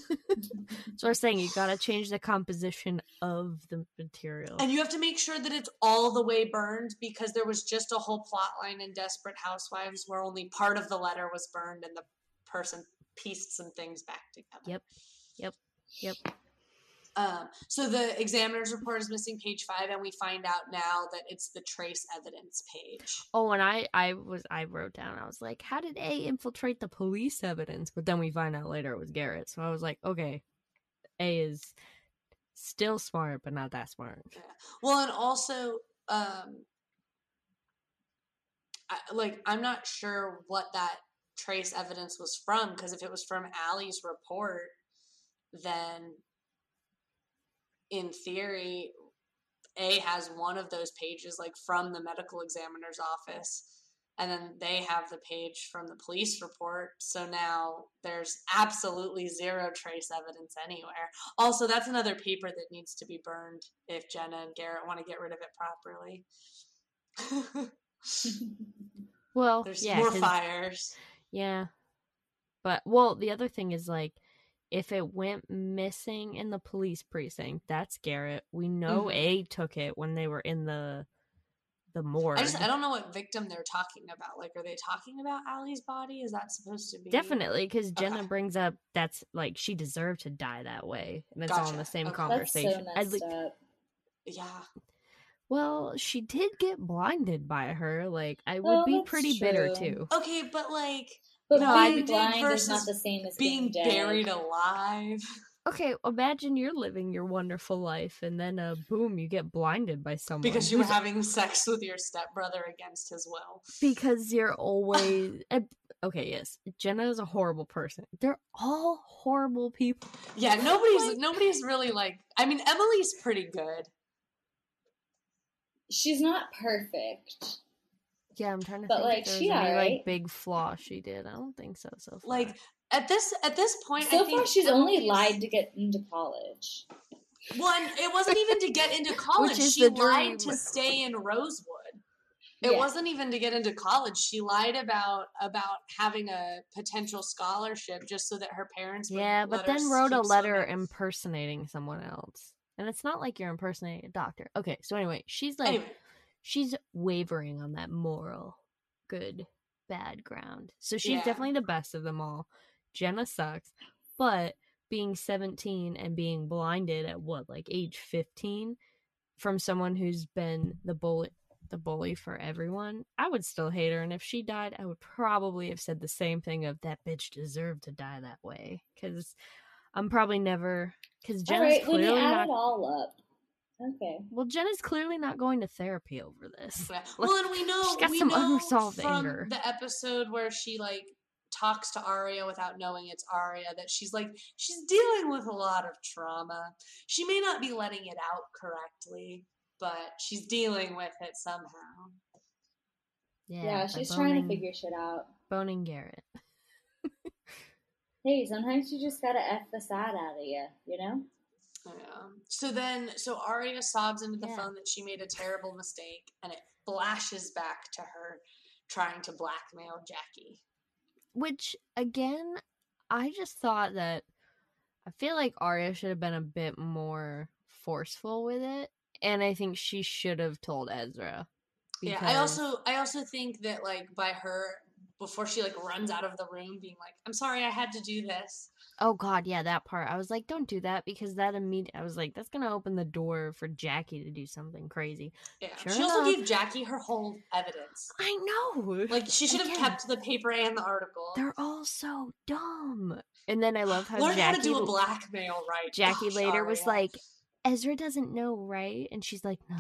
So we're saying you gotta change the composition of the material. and you have to make sure that it's all the way burned because there was just a whole plot line in Desperate Housewives where only part of the letter was burned and the person pieced some things back together. Yep. Yep. Yep. Um, so the examiner's report is missing page five, and we find out now that it's the trace evidence page. Oh, and I, I was, I wrote down. I was like, "How did A infiltrate the police evidence?" But then we find out later it was Garrett. So I was like, "Okay, A is still smart, but not that smart." Yeah. Well, and also, um, I, like, I'm not sure what that trace evidence was from because if it was from Ali's report, then in theory, A has one of those pages, like from the medical examiner's office, and then they have the page from the police report. So now there's absolutely zero trace evidence anywhere. Also, that's another paper that needs to be burned if Jenna and Garrett want to get rid of it properly. [laughs] Well, There's yeah, more fires. Yeah. But well, the other thing is like if it went missing in the police precinct, that's Garrett. We know Mhm. A took it when they were in the the morgue. I just I don't know what victim they're talking about. Like, are they talking about Ali's body? Is that supposed to be Definitely, because Jenna Okay. brings up that's like she deserved to die that way, and it's all in the same Okay. That's so conversation. I like- up. Yeah, well, she did get blinded by her. Like I would Well, be that's pretty bitter too. okay, but like But No, I being did blind is versus not the same as being being, dead. buried alive. Okay, imagine you're living your wonderful life, and then uh, boom, you get blinded by someone Because you were having sex with your stepbrother against his will. because you're always [sighs] uh, okay. Yes, Jenna is a horrible person. They're all horrible people. Yeah, [laughs] nobody's Like- nobody's really like. I mean, Emily's pretty good. She's not perfect. Yeah, I'm trying to But, think like, if there's she any alright. like big flaw she did. I don't think so. So far. Like at this at this point, I So think far, she's only Emily's- lied to get into college. One, it wasn't even to get into [laughs] college. is she the lied dream. to stay in Rosewood. It Yeah. wasn't even to get into college. She lied about about having a potential scholarship just so that her parents. Would yeah, but then wrote a letter swimming. impersonating someone else, and it's not like you're impersonating a doctor. Okay, so anyway, she's like Anyway, she's wavering on that moral good bad ground. So she's Yeah. definitely the best of them all. Jenna sucks, but being 17 and being blinded at what like age 15 from someone who's been the bully the bully for everyone, I would still hate her and if she died, I would probably have said the same thing of that bitch deserved to die that way cuz I'm probably never cuz All Jenna's right, when you clearly add not it all up, okay. well, Jenna's clearly not going to therapy over this. yeah. [laughs] well, and we know She's got we some know unresolved from anger. the episode where she like talks to Aria without knowing it's Aria that she's like she's dealing with a lot of trauma. She may not be letting it out correctly, but she's dealing with it somehow. Yeah, by she's trying to figure shit out. boning Garrett. [laughs] Hey, sometimes you just gotta f the sad out of you, you know? Yeah. So then, so Aria sobs into the Yeah. phone that she made a terrible mistake, and it flashes back to her trying to blackmail Jackie. Which again, I just thought that I feel like Aria should have been a bit more forceful with it, and I think she should have told Ezra. Yeah, I also I also think that like by her before she like runs out of the room being like, I'm sorry I had to do this. Oh god, yeah, that part. I was like, don't do that because that immediate I was like, that's gonna open the door for Jackie to do something crazy. Yeah. Sure she also enough. gave Jackie her whole evidence. I know. Like she should have kept the paper and the article. They're all so dumb. And then I love how Learn Jackie how to do a blackmail right. Jackie Gosh, later was like, Ezra doesn't know, right? And she's like, no.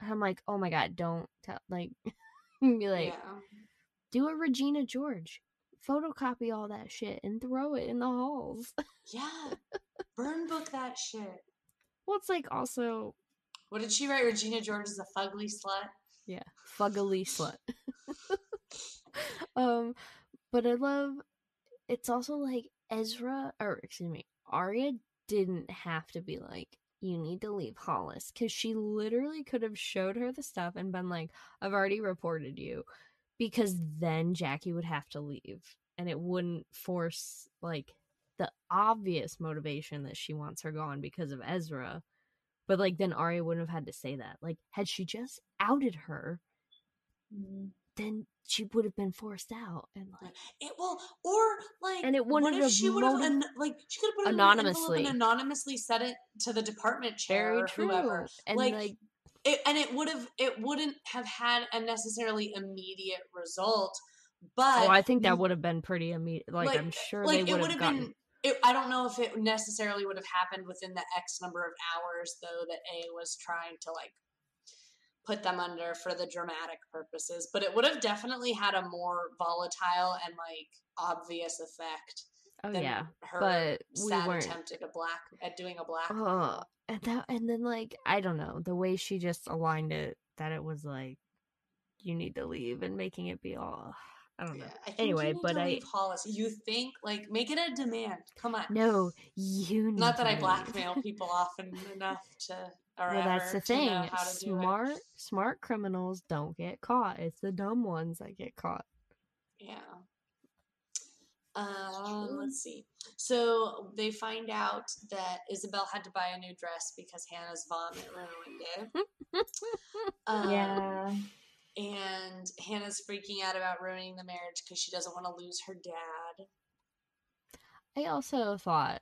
And I'm like, oh my god, don't tell. Like, [laughs] be like, yeah. Do a Regina George, photocopy all that shit and throw it in the halls. Yeah. [laughs] Burn book that shit. well, it's like also, What did she write? Regina George is a fugly slut. yeah, fuggly slut. [laughs] um, but I love. It's also like Ezra, or excuse me, Aria didn't have to be like, you need to leave Hollis, because she literally could have showed her the stuff and been like, I've already reported you, because then Jackie would have to leave, and it wouldn't force like the obvious motivation that she wants her gone because of Ezra. But like then Aria wouldn't have had to say that. Like had she just outed her, mm. then she would have been forced out and like It well, or like, And it wouldn't have she would have an, like she could have put it an Anonymously. and anonymously sent it to the department chair very or true. whoever. And like, like, it, and it would have it wouldn't have had a necessarily immediate result, but oh, I think that would have been pretty immediate. Like, like- I'm sure like they it would have gotten. been. It, I don't know if it necessarily would have happened within the X number of hours, though, that A was trying to like put them under for the dramatic purposes. But it would have definitely had a more volatile and like obvious effect Oh yeah, her but we sad weren't. attempt at a black at doing a black. Oh, and that, and then like I don't know the way she just aligned it that it was like you need to leave and making it be all. I don't know. Yeah, I Anyway, but I- Hollis. You think like make it a demand? Come on. No, you. Need Not that I blackmail [laughs] people often enough to. Or Well, that's the thing. how to do it. Smart, smart criminals don't get caught. It's the dumb ones that get caught. Yeah. Um, let's see. So they find out that Isabel had to buy a new dress because Hanna's vomit ruined it. [laughs] Um, yeah. And Hanna's freaking out about ruining the marriage because she doesn't want to lose her dad. I also thought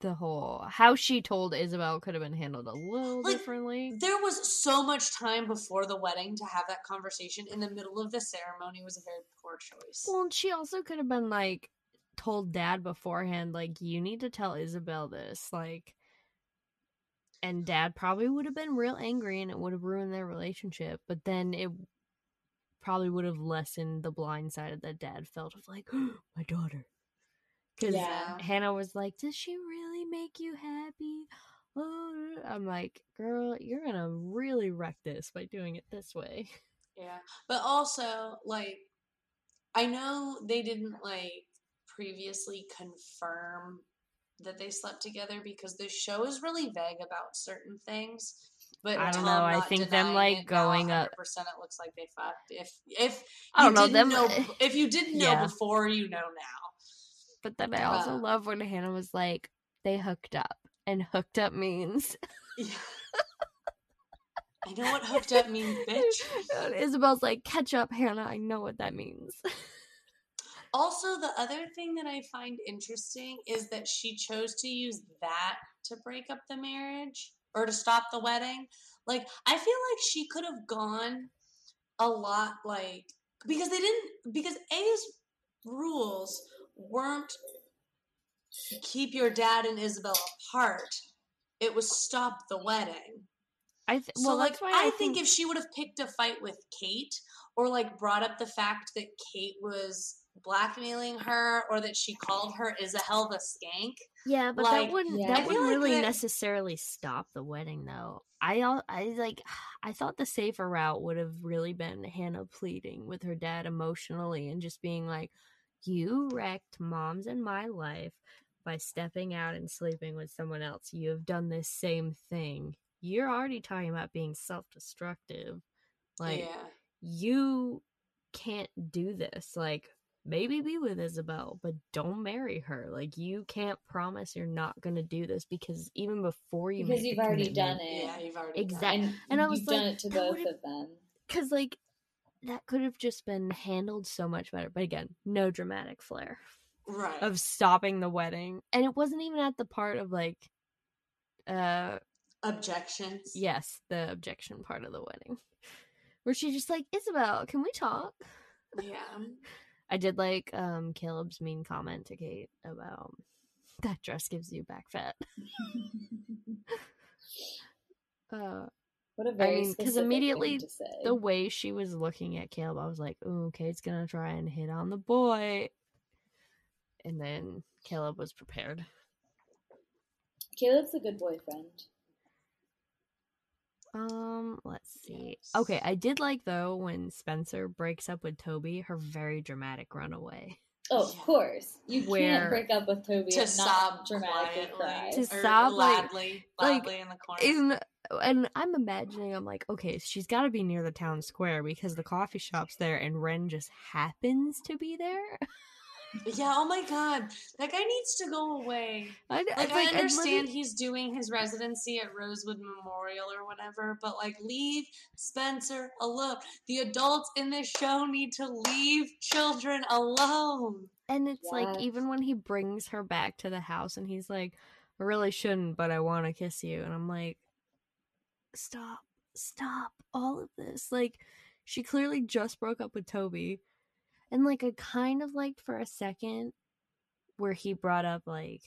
the whole how she told Isabel could have been handled a little Like, differently. There was so much time before the wedding to have that conversation. In the middle of the ceremony was a very poor choice. Well, and she also could have been like told dad beforehand, like, you need to tell Isabel this, like and dad probably would have been real angry and it would have ruined their relationship, but then it probably would have lessened the blind side that dad felt of like, [gasps] my daughter. Because Yeah. Hanna was like, Does she really make you happy? Oh, I'm like, girl, you're gonna really wreck this by doing it this way. Yeah. But also, like, I know they didn't, like, previously confirm that they slept together because the show is really vague about certain things. But I don't know, I think them, like, it, going up- 100% it looks like they fucked. If if I you don't know, didn't them- know eh if you didn't know Yeah. before, you know now. But then I also Uh, love when Hanna was like, they hooked up. And hooked up means Yeah. I know what hooked up means, [laughs] bitch. Isabel's like, catch up, Hanna. I know what that means. Also, the other thing that I find interesting is that she chose to use that to break up the marriage or to stop the wedding. Like, I feel like she could have gone a lot like because they didn't because A's rules weren't keep your dad and Isabel apart. It was stop the wedding. I th- So well, like that's why I, think, if she would have picked a fight with Kate or like brought up the fact that Kate was blackmailing her or that she called her is a hell of a skank. yeah, but like, that wouldn't Yeah. that wouldn't like really that- necessarily stop the wedding, though. I al- I like I thought the safer route would have really been Hanna pleading with her dad emotionally and just being like, "You wrecked mom's and my life by stepping out and sleeping with someone else. You have done this same thing. You're already talking about being self-destructive. Like yeah. you can't do this. Like maybe be with Isabel, but don't marry her. Like you can't promise you're not gonna do this because even before you because you've already done it. Yeah, you've already Exact- done it. And, And I was you've like, done it to both of them. Cause like that could have just been handled so much better. But again, no dramatic flair right. of stopping the wedding. And it wasn't even at the part of like uh Objections. yes, the objection part of the wedding. Where she's just like, Isabel, can we talk? Yeah. [laughs] I did like um Caleb's mean comment to Kate about that dress gives you back fat. [laughs] [laughs] Uh what a very mean, 'cause specific immediately thing to say. the way she was looking at Caleb, I was like, "Ooh, Kate's gonna try and hit on the boy." And then Caleb was prepared. Caleb's a good boyfriend. Um, let's see. Okay, I did like though when Spencer breaks up with Toby, her very dramatic runaway. Oh, of course. You Where- can't break up with Toby To and sob dramatically quietly. cry. To or sob, like- loudly, like, loudly in the corner. In and I'm imagining, I'm like, okay, she's got to be near the town square because the coffee shop's there, and Wren just happens to be there. yeah, oh my god. That guy needs to go away. [laughs] I, Like, I I understand he's doing his residency at Rosewood Memorial or whatever, but like leave Spencer alone. The adults in this show need to leave children alone. And it's like even when he brings her back to the house and he's like, I really shouldn't, but I want to kiss you. And I'm like, stop, stop all of this. Like, she clearly just broke up with Toby. And like, I kind of liked for a second where he brought up like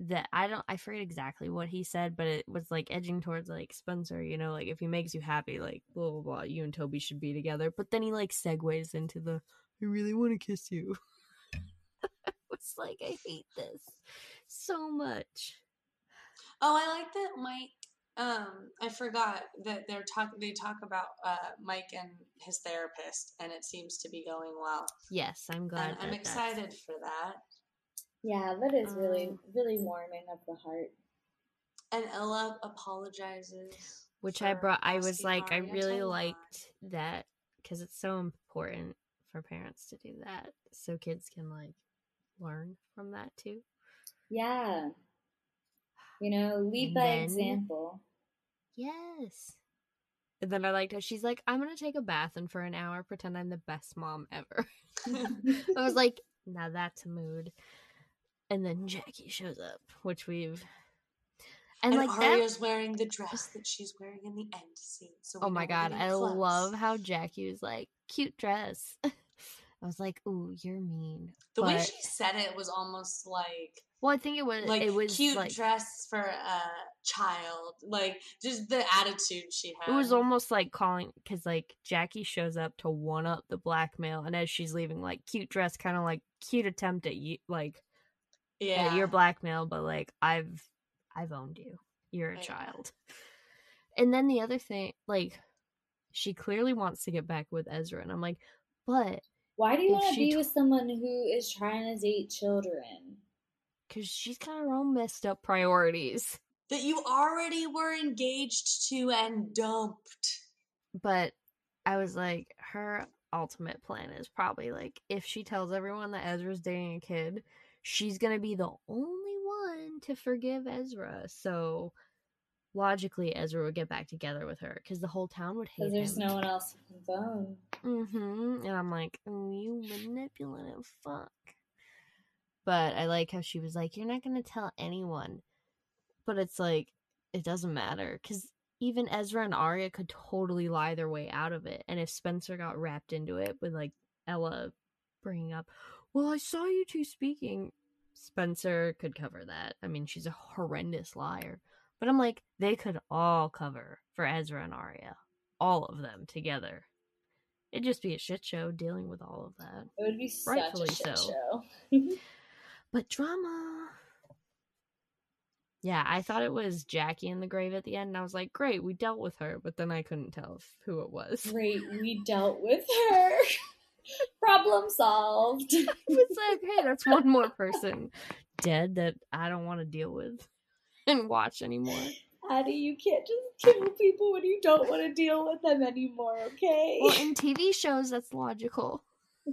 that I don't I forget exactly what he said, but it was like edging towards like Spencer, you know, like if he makes you happy, like blah blah blah, you and Toby should be together. But then he like segues into the I really want to kiss you. [laughs] it's like I hate this so much. Oh, I like that Mike. Um, I forgot that they're talk. They talk about uh, Mike and his therapist, and it seems to be going well. Yes, I'm glad. And I'm that excited for that. Yeah, that is really, Um, really warming of the heart. And Ella apologizes. Which I brought. I was like, I really lie. liked that because it's so important for parents to do that, so kids can like learn from that too. Yeah. You know, lead And by then- example. Yes. And then I liked how she's like, I'm gonna take a bath and for an hour pretend I'm the best mom ever. [laughs] I was like, now that's a mood. And then Jackie shows up, which we've and, And, like that. Aria's wearing the dress that she's wearing in the end scene. So Oh my god, I love how Jackie was like, cute dress. [laughs] I was like, ooh, you're mean. the way she said it was almost like Well, I think it was like it was cute like dress for a child. Like just the attitude she had. it was almost like calling because like Jackie shows up to one up the blackmail, and as she's leaving, like cute dress, kind of like cute attempt at you, like yeah. yeah, you're blackmail, but like I've I've owned you. You're a Yeah. child. And then the other thing, like, she clearly wants to get back with Ezra, and I'm like, but Why do you want to be t- with someone who is trying to date children? because she's got her own messed up priorities. that you already were engaged to and dumped. But I was like, her ultimate plan is probably like if she tells everyone that Ezra's dating a kid, she's gonna be the only one to forgive Ezra. So logically, Ezra would get back together with her because the whole town would hate there's him. no one else who can phone. Mm-hmm. And I'm like, oh, you manipulative fuck. But I like how she was like, you're not gonna tell anyone. But it's like, it doesn't matter because even Ezra and Aria could totally lie their way out of it. And if Spencer got wrapped into it with like Ella bringing up, well, I saw you two speaking, Spencer could cover that. I mean, she's a horrendous liar. But I'm like, they could all cover for Ezra and Aria. All of them together. It'd just be a shit show dealing with all of that. It would be such Rightfully a shit so. show. [laughs] But drama. Yeah, I thought it was Jackie in the grave at the end, and I was like, great, we dealt with her, but then I couldn't tell who it was. Great, we dealt with [laughs] her. Problem solved. It was like, hey, that's one more person dead that I don't want to deal with and watch anymore. Addie, you can't just kill people when you don't want to deal with them anymore, okay? Well, in TV shows, that's logical. [laughs]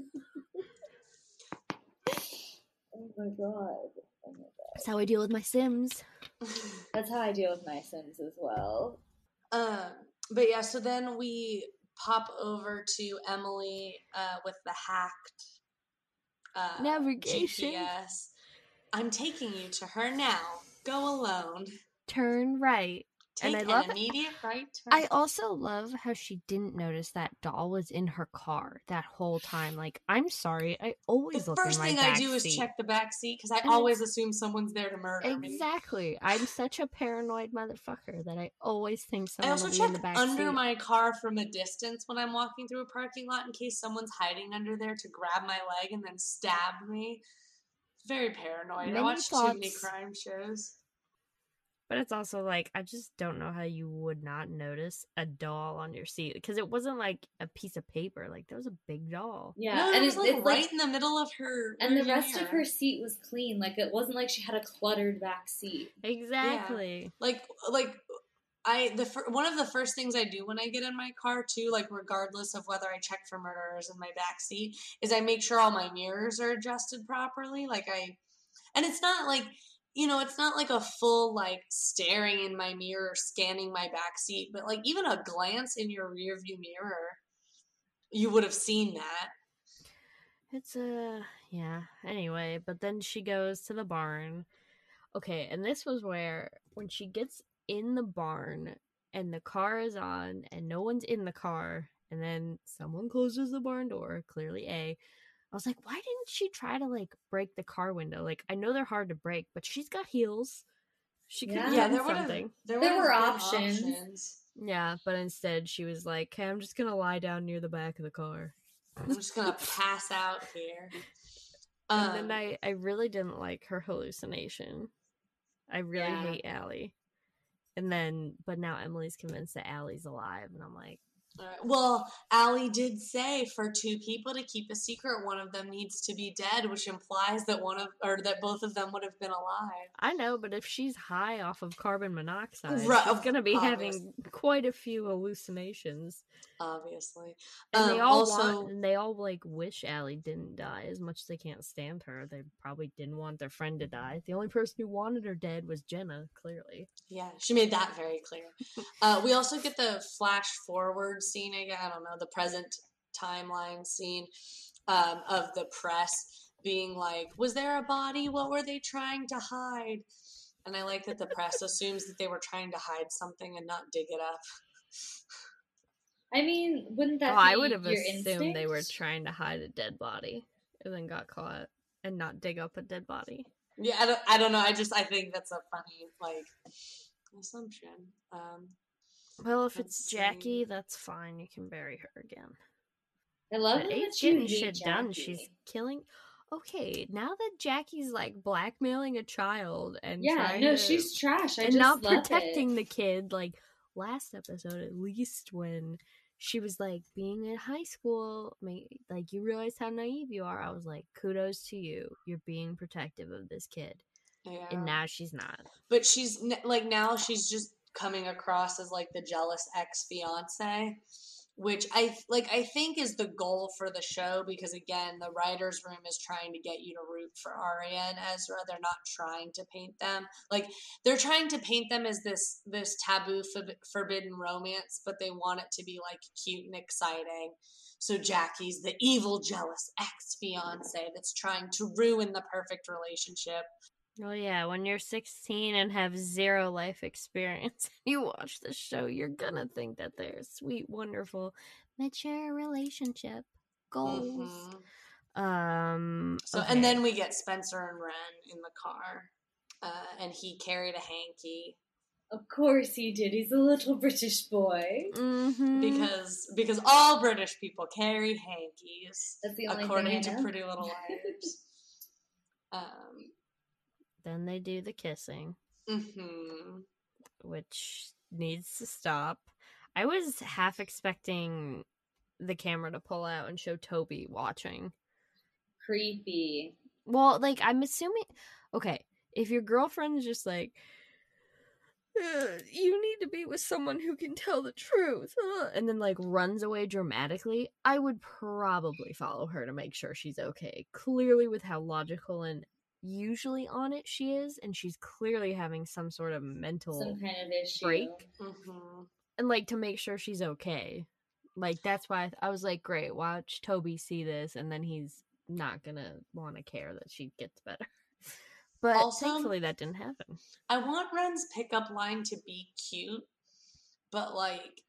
Oh my god. Oh my god. That's how I deal with my Sims. [laughs] That's how I deal with my Sims as well. um, but yeah, so then we pop over to Emily uh, with the hacked uh, Navigation. GPS. I'm taking you to her now. Go alone. Turn right. Take And I an love immediate right turn. I also love how she didn't notice that doll was in her car that whole time. Like, I'm sorry, I always the look first thing I do is check the back seat because I And always assume someone's there to murder me. Exactly. I'm such a paranoid motherfucker that I always think I someone also will be check under seat. my car from a distance when I'm walking through a parking lot in case someone's hiding under there to grab my leg and then stab me. Very paranoid. I Many watch too many crime shows. But it's also like I just don't know how you would not notice a doll on your seat because it wasn't like a piece of paper. Like there was a big doll. Yeah, no, and it it's was like it's right like, in the middle of her. and the rearview rest of her seat was clean. Like it wasn't like she had a cluttered back seat. Exactly. like like I the one of the first things I do when I get in my car too, like regardless of whether I check for murderers in my back seat, is I make sure all my mirrors are adjusted properly. Like I, and it's not like you know, it's not like a full like staring in my mirror, scanning my back seat, but like even a glance in your rear view mirror, you would have seen that. It's a yeah. Anyway, but then she goes to the barn. Okay, and this was where when she gets in the barn and the car is on and no one's in the car and then someone closes the barn door, clearly A. I was like, why didn't she try to like break the car window? Like I know they're hard to break, but she's got heels. She could Yeah. Yeah, there something. there, There were have been options. Yeah, but instead she was like, "Okay, I'm just gonna lie down near the back of the car." I'm just gonna pass out here. And Um, then I, I really didn't like her hallucination. I really Yeah. hate Ali. And then, but now Emily's convinced that Ali's alive, and I'm like, Alright. Well, Ali did say for two people to keep a secret, one of them needs to be dead, which implies that one of or that both of them would have been alive. I know, but if she's high off of carbon monoxide, Right, she's gonna be obvious. having quite a few hallucinations. Obviously, And they Um, all also want, they all like wish Ali didn't die as much as they can't stand her. They probably didn't want their friend to die. The only person who wanted her dead was Jenna, clearly. yeah, she made that very clear. [laughs] Uh, we also get the flash forward scene again. I don't know the present timeline scene um, of the press being like, "Was there a body? What were they trying to hide?" And I like that the press assumes that they were trying to hide something and not dig it up. I mean, wouldn't that Oh, be I would have your assumed they were trying to hide a dead body and then got caught and not dig up a dead body. Yeah, I don't, I don't know. I just I think that's a funny like assumption. Um, Well, if it's Jackie, that's fine. You can bury her again. I love But that getting shit done. She's killing. Okay, now that Jackie's like blackmailing a child and yeah, no, to- she's trash. I and just not protecting it. the kid. Like last episode, at least when she was like being in high school, like you realize how naive you are. I was like, kudos to you. You're being protective of this kid, yeah. and now she's not. but she's like now she's just coming across as like the jealous ex fiance, which I like. I think is the goal for the show because again, the writers' room is trying to get you to root for Aria and Ezra. They're not trying to paint them like they're trying to paint them as this this taboo fob- forbidden romance, but they want it to be like cute and exciting. So Jackie's the evil, jealous ex fiance that's trying to ruin the perfect relationship. Oh yeah, when you're 16 and have zero life experience, [laughs] you watch the show, you're gonna think that they're sweet, wonderful, mature relationship goals. Mhm. Um. So okay. and then we get Spencer and Wren in the car, uh, and he carried a hanky Of course he did. He's a little British boy. Mhm. because because all British people carry hankies, That's the only according thing I to. Pretty Little [laughs] Liars. um, then they do the kissing, mhm. which needs to stop. I was half expecting the camera to pull out and show Toby watching. Creepy. Well, like I'm assuming okay, if your girlfriend's just like "Uh, you need to be with someone who can tell the truth uh," and then like runs away dramatically, I would probably follow her to make sure she's okay. Clearly with how logical and usually on it she is, and she's clearly having some sort of mental Some kind of issue. break. hmm and like to make sure she's okay. Like that's why I, I was like, great, watch Toby see this, and then he's not gonna want to care that she gets better. [laughs] But Also- thankfully, that didn't happen. I want Wren's pickup line to be cute, but like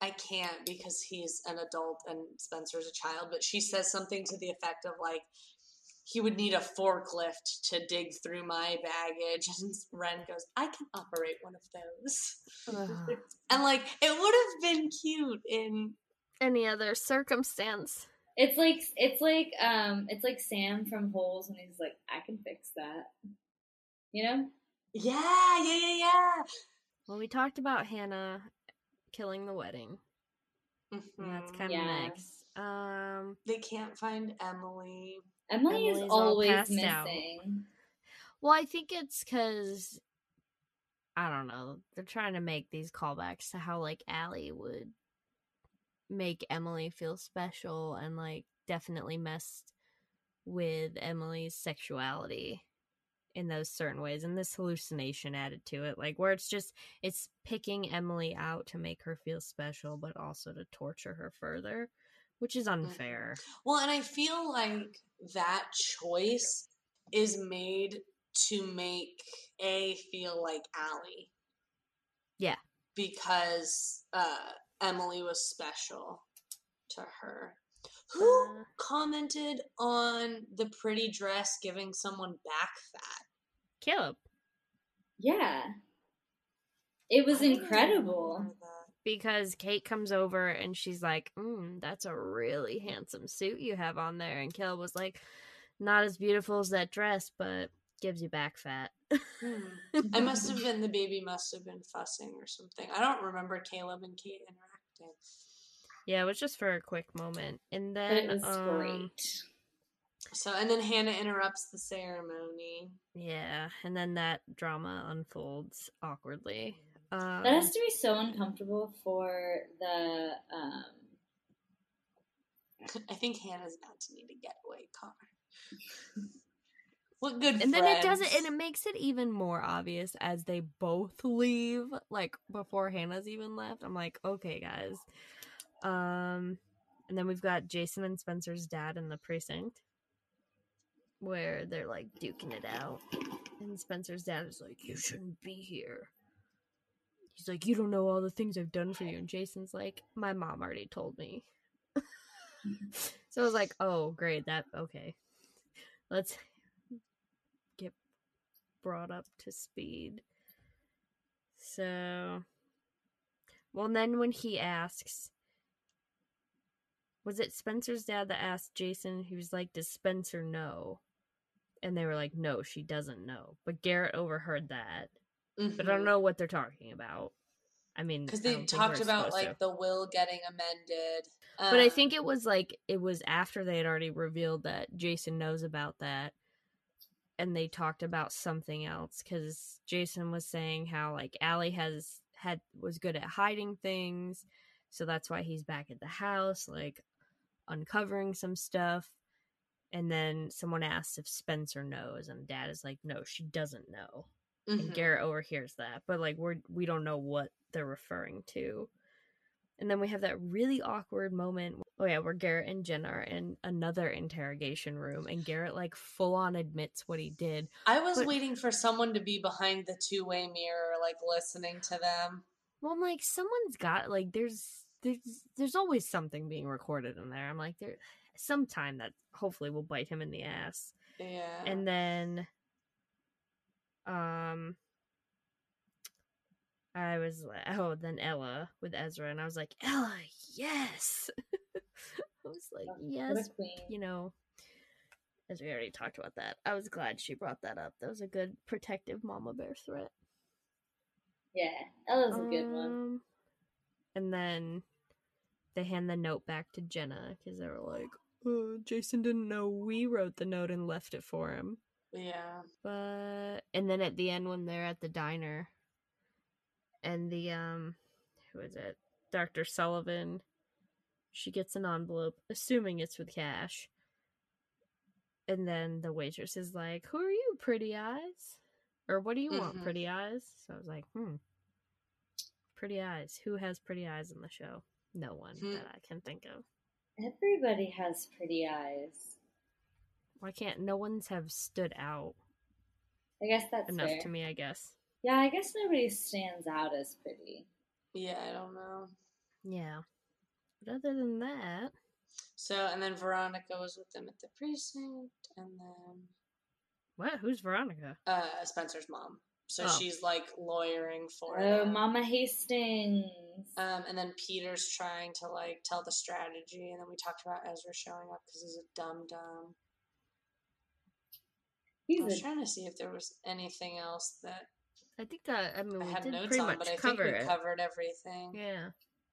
I can't because he's an adult and Spencer's a child. But she says something to the effect of like he would need a forklift to dig through my baggage, and Wren goes, "I can operate one of those." Ugh. And like it would have been cute in Any other circumstance? It's like it's like um it's like Sam from Holes and he's like, I can fix that. You know? yeah, yeah, yeah, yeah. Well, we talked about Hanna killing the wedding. And that's kind of Yeah. next. Um, They can't find Emily. Emily is Emily's all always passed out. missing. well, I think it's because I don't know. They're trying to make these callbacks to how like Ali would make Emily feel special and like definitely messed with Emily's sexuality in those certain ways and this hallucination added to it like where it's just it's picking Emily out to make her feel special but also to torture her further which is unfair. Well, and I feel like that choice is made to make A feel like Ali. Yeah. Because uh, Emily was special to her. Who Uh. commented on the pretty dress giving someone back fat? Caleb Yeah. It was I incredible. Remember that. because Kate comes over and she's like, mm, "That's a really handsome suit you have on there," and Caleb was like, "Not as beautiful as that dress, but gives you back fat." Hmm. [laughs] I must have been the baby must have been fussing or something. I don't remember Caleb and Kate interacting. yeah, it was just for a quick moment, and But then it was um, great. So and then Hanna interrupts the ceremony. Yeah, and then that drama unfolds awkwardly. Um, That has to be so uncomfortable for the um I think Hanna's about to need a getaway car. what good and then it does it, and it makes it even more obvious as they both leave, like before Hanna's even left. I'm like, okay, guys. Um, and then we've got Jason and Spencer's dad in the precinct, where they're like duking it out, and Spencer's dad is like, "You shouldn't be here." He's like, "You don't know all the things I've done for you," and Jason's like, "My mom already told me." [laughs] so I was like, "Oh, great, that okay." Let's get brought up to speed. So, well, then when he asks, was it Spencer's dad that asked Jason? He was like, "Does Spencer know?" And they were like, "No, she doesn't know." But Garrett overheard that. But I don't know what they're talking about. I mean, because they talked about like to. the will getting amended. But I Um, think it was like it was after they had already revealed that Jason knows about that, and they talked about something else because Jason was saying how like Ali has had was good at hiding things, so that's why he's back at the house, like uncovering some stuff. And then someone asks if Spencer knows, and Dad is like, "No, she doesn't know." And mhm. Garrett overhears that, but like we're we don't know what they're referring to. And then we have that really awkward moment. Oh yeah, where Garrett and Jen are in another interrogation room, and Garrett like full on admits what he did. I was but- waiting for someone to be behind the two way mirror, like listening to them. Well, I'm like, someone's got like there's there's there's always something being recorded in there. I'm like, there sometime that hopefully will bite him in the ass. Yeah. And then um I was like, [laughs] oh, then Ella with Ezra, and I was like, Ella, yes. [laughs] I was like, yes, you know, as we already talked about that. I was glad she brought that up. That was a good protective mama bear threat. Yeah, Ella's a good one. Um, And then they hand the note back to Jenna because they were like, oh, Jason didn't know we wrote the note and left it for him. Yeah. But and then at the end when they're at the diner and the um who is it? Dr. Sullivan she gets an envelope, assuming it's with cash. and then the waitress is like, "Who are you, pretty eyes?" Or what do you want, Mhm. pretty eyes? So I was like, "Hmm, pretty eyes. Who has pretty eyes in the show? No one Hmm. that I can think of. Everybody has pretty eyes. Why can't no one's have stood out I guess that's enough fair. to me? I guess. Yeah, I guess nobody stands out as pretty. Yeah, I don't know. Yeah. But other than that, So, and then Veronica was with them at the precinct, and then what? Who's Veronica? uh, Spencer's mom. So Oh. she's like lawyering for Oh, them. Mama Hastings. Um, and then Peter's trying to like tell the strategy, and then we talked about Ezra showing up because he's a dumb dumb. I was a trying to see if there was anything else that I think that I mean I we had did notes pretty on, much but I think we it. covered everything. Yeah.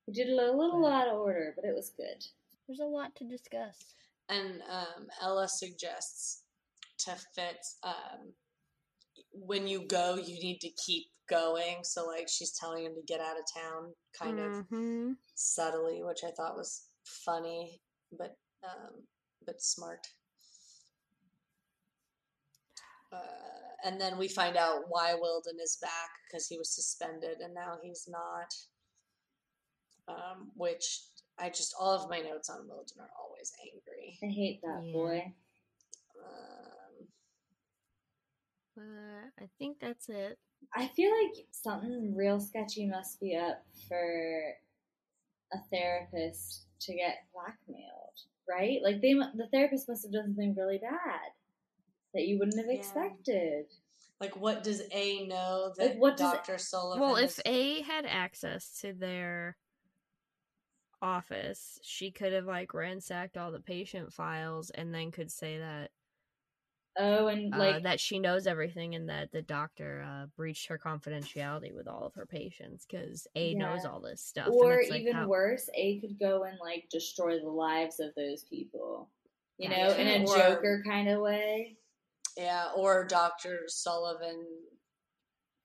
we did a little out of order, but it was good. There's a lot to discuss. And um, Ella suggests to Fitz, um, when you go, you need to keep going. So, like, she's telling him to get out of town, kind of hmm subtly, which I thought was funny, but um, but smart. Uh, and then we find out why Wilden is back because he was suspended and now he's not. Um, which I just all of my notes on Wilden are always angry. I hate that Yeah. boy. Um, Uh, I think that's it. I feel like something real sketchy must be up for a therapist to get blackmailed, right? Like they, the therapist must have done something really bad that you wouldn't have Yeah. expected. like, what does A know that Like, what does Doctor Sullivan? Well, if is- A had access to their office, she could have like ransacked all the patient files and then could say that Oh, and uh, like, that she knows everything and that the doctor uh, breached her confidentiality with all of her patients because A knows all this stuff. and or like, even how- worse, A could go and like destroy the lives of those people. You Yeah. know, in a Or- Joker kind of way. Yeah, or Doctor Sullivan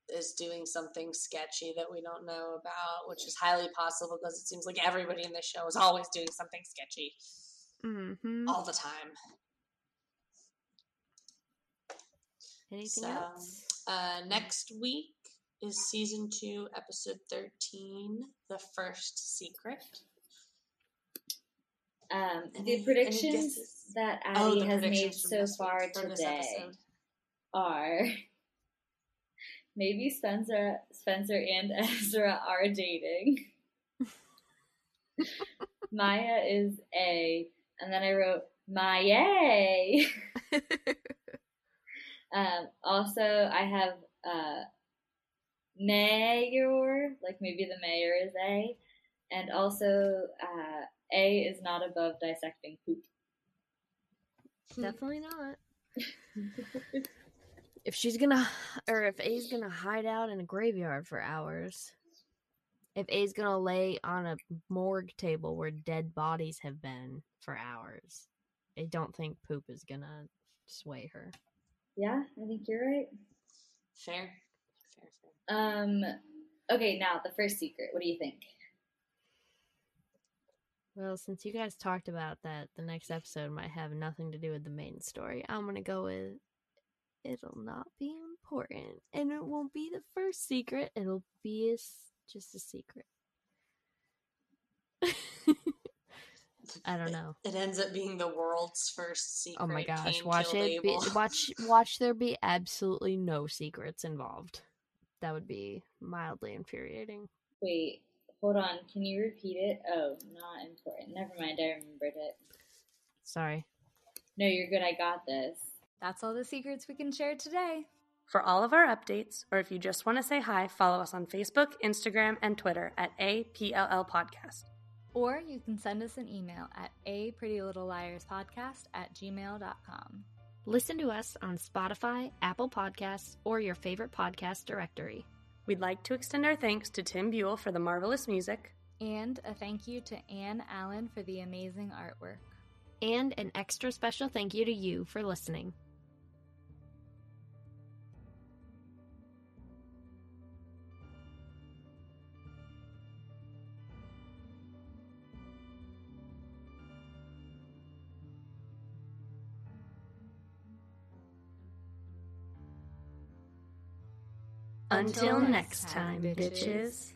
is doing something sketchy that we don't know about, which is highly possible because it seems like everybody in the show is always doing something sketchy Mhm. all the time. Anything So, else? Uh, next week is season two, episode 13, The First Secret. Um, Any- the predictions that Oh, Addie the has made so far week- from this today are [laughs] maybe Spencer, Spencer and [laughs] Ezra are dating. [laughs] Maya is A, and then I wrote Maya. um, also, I have uh, mayor, like maybe the mayor is A, and also uh, A is not above dissecting poop. Definitely not. [laughs] if she's gonna, or if A's gonna hide out in a graveyard for hours, if A's gonna lay on a morgue table where dead bodies have been for hours, I don't think poop is gonna sway her. Yeah, I think you're right. Fair. Fair, fair. Um, okay, now the first secret. What do you think? Well, since you guys talked about that, the next episode might have nothing to do with the main story. I'm gonna go with it'll not be important, and it won't be the first secret. It'll be a s just a secret. [laughs] I don't know. It ends up being the world's first secret. Oh my gosh, Cain watch it. Be, watch, watch there be absolutely no secrets involved. That would be mildly infuriating. Wait, hold on. Can you repeat it? Oh, not important. Never mind. I remembered it. Sorry. No, you're good. I got this. That's all the secrets we can share today. For all of our updates, or if you just want to say hi, follow us on Facebook, Instagram, and Twitter at APLL Podcast. Or you can send us an email at a pretty little liars podcast at gmail.com. Listen to us on Spotify, Apple Podcasts, or your favorite podcast directory. We'd like to extend our thanks to Tim Buell for the marvelous music. And a thank you to Anne Allen for the amazing artwork. And an extra special thank you to you for listening. Until next time, bitches.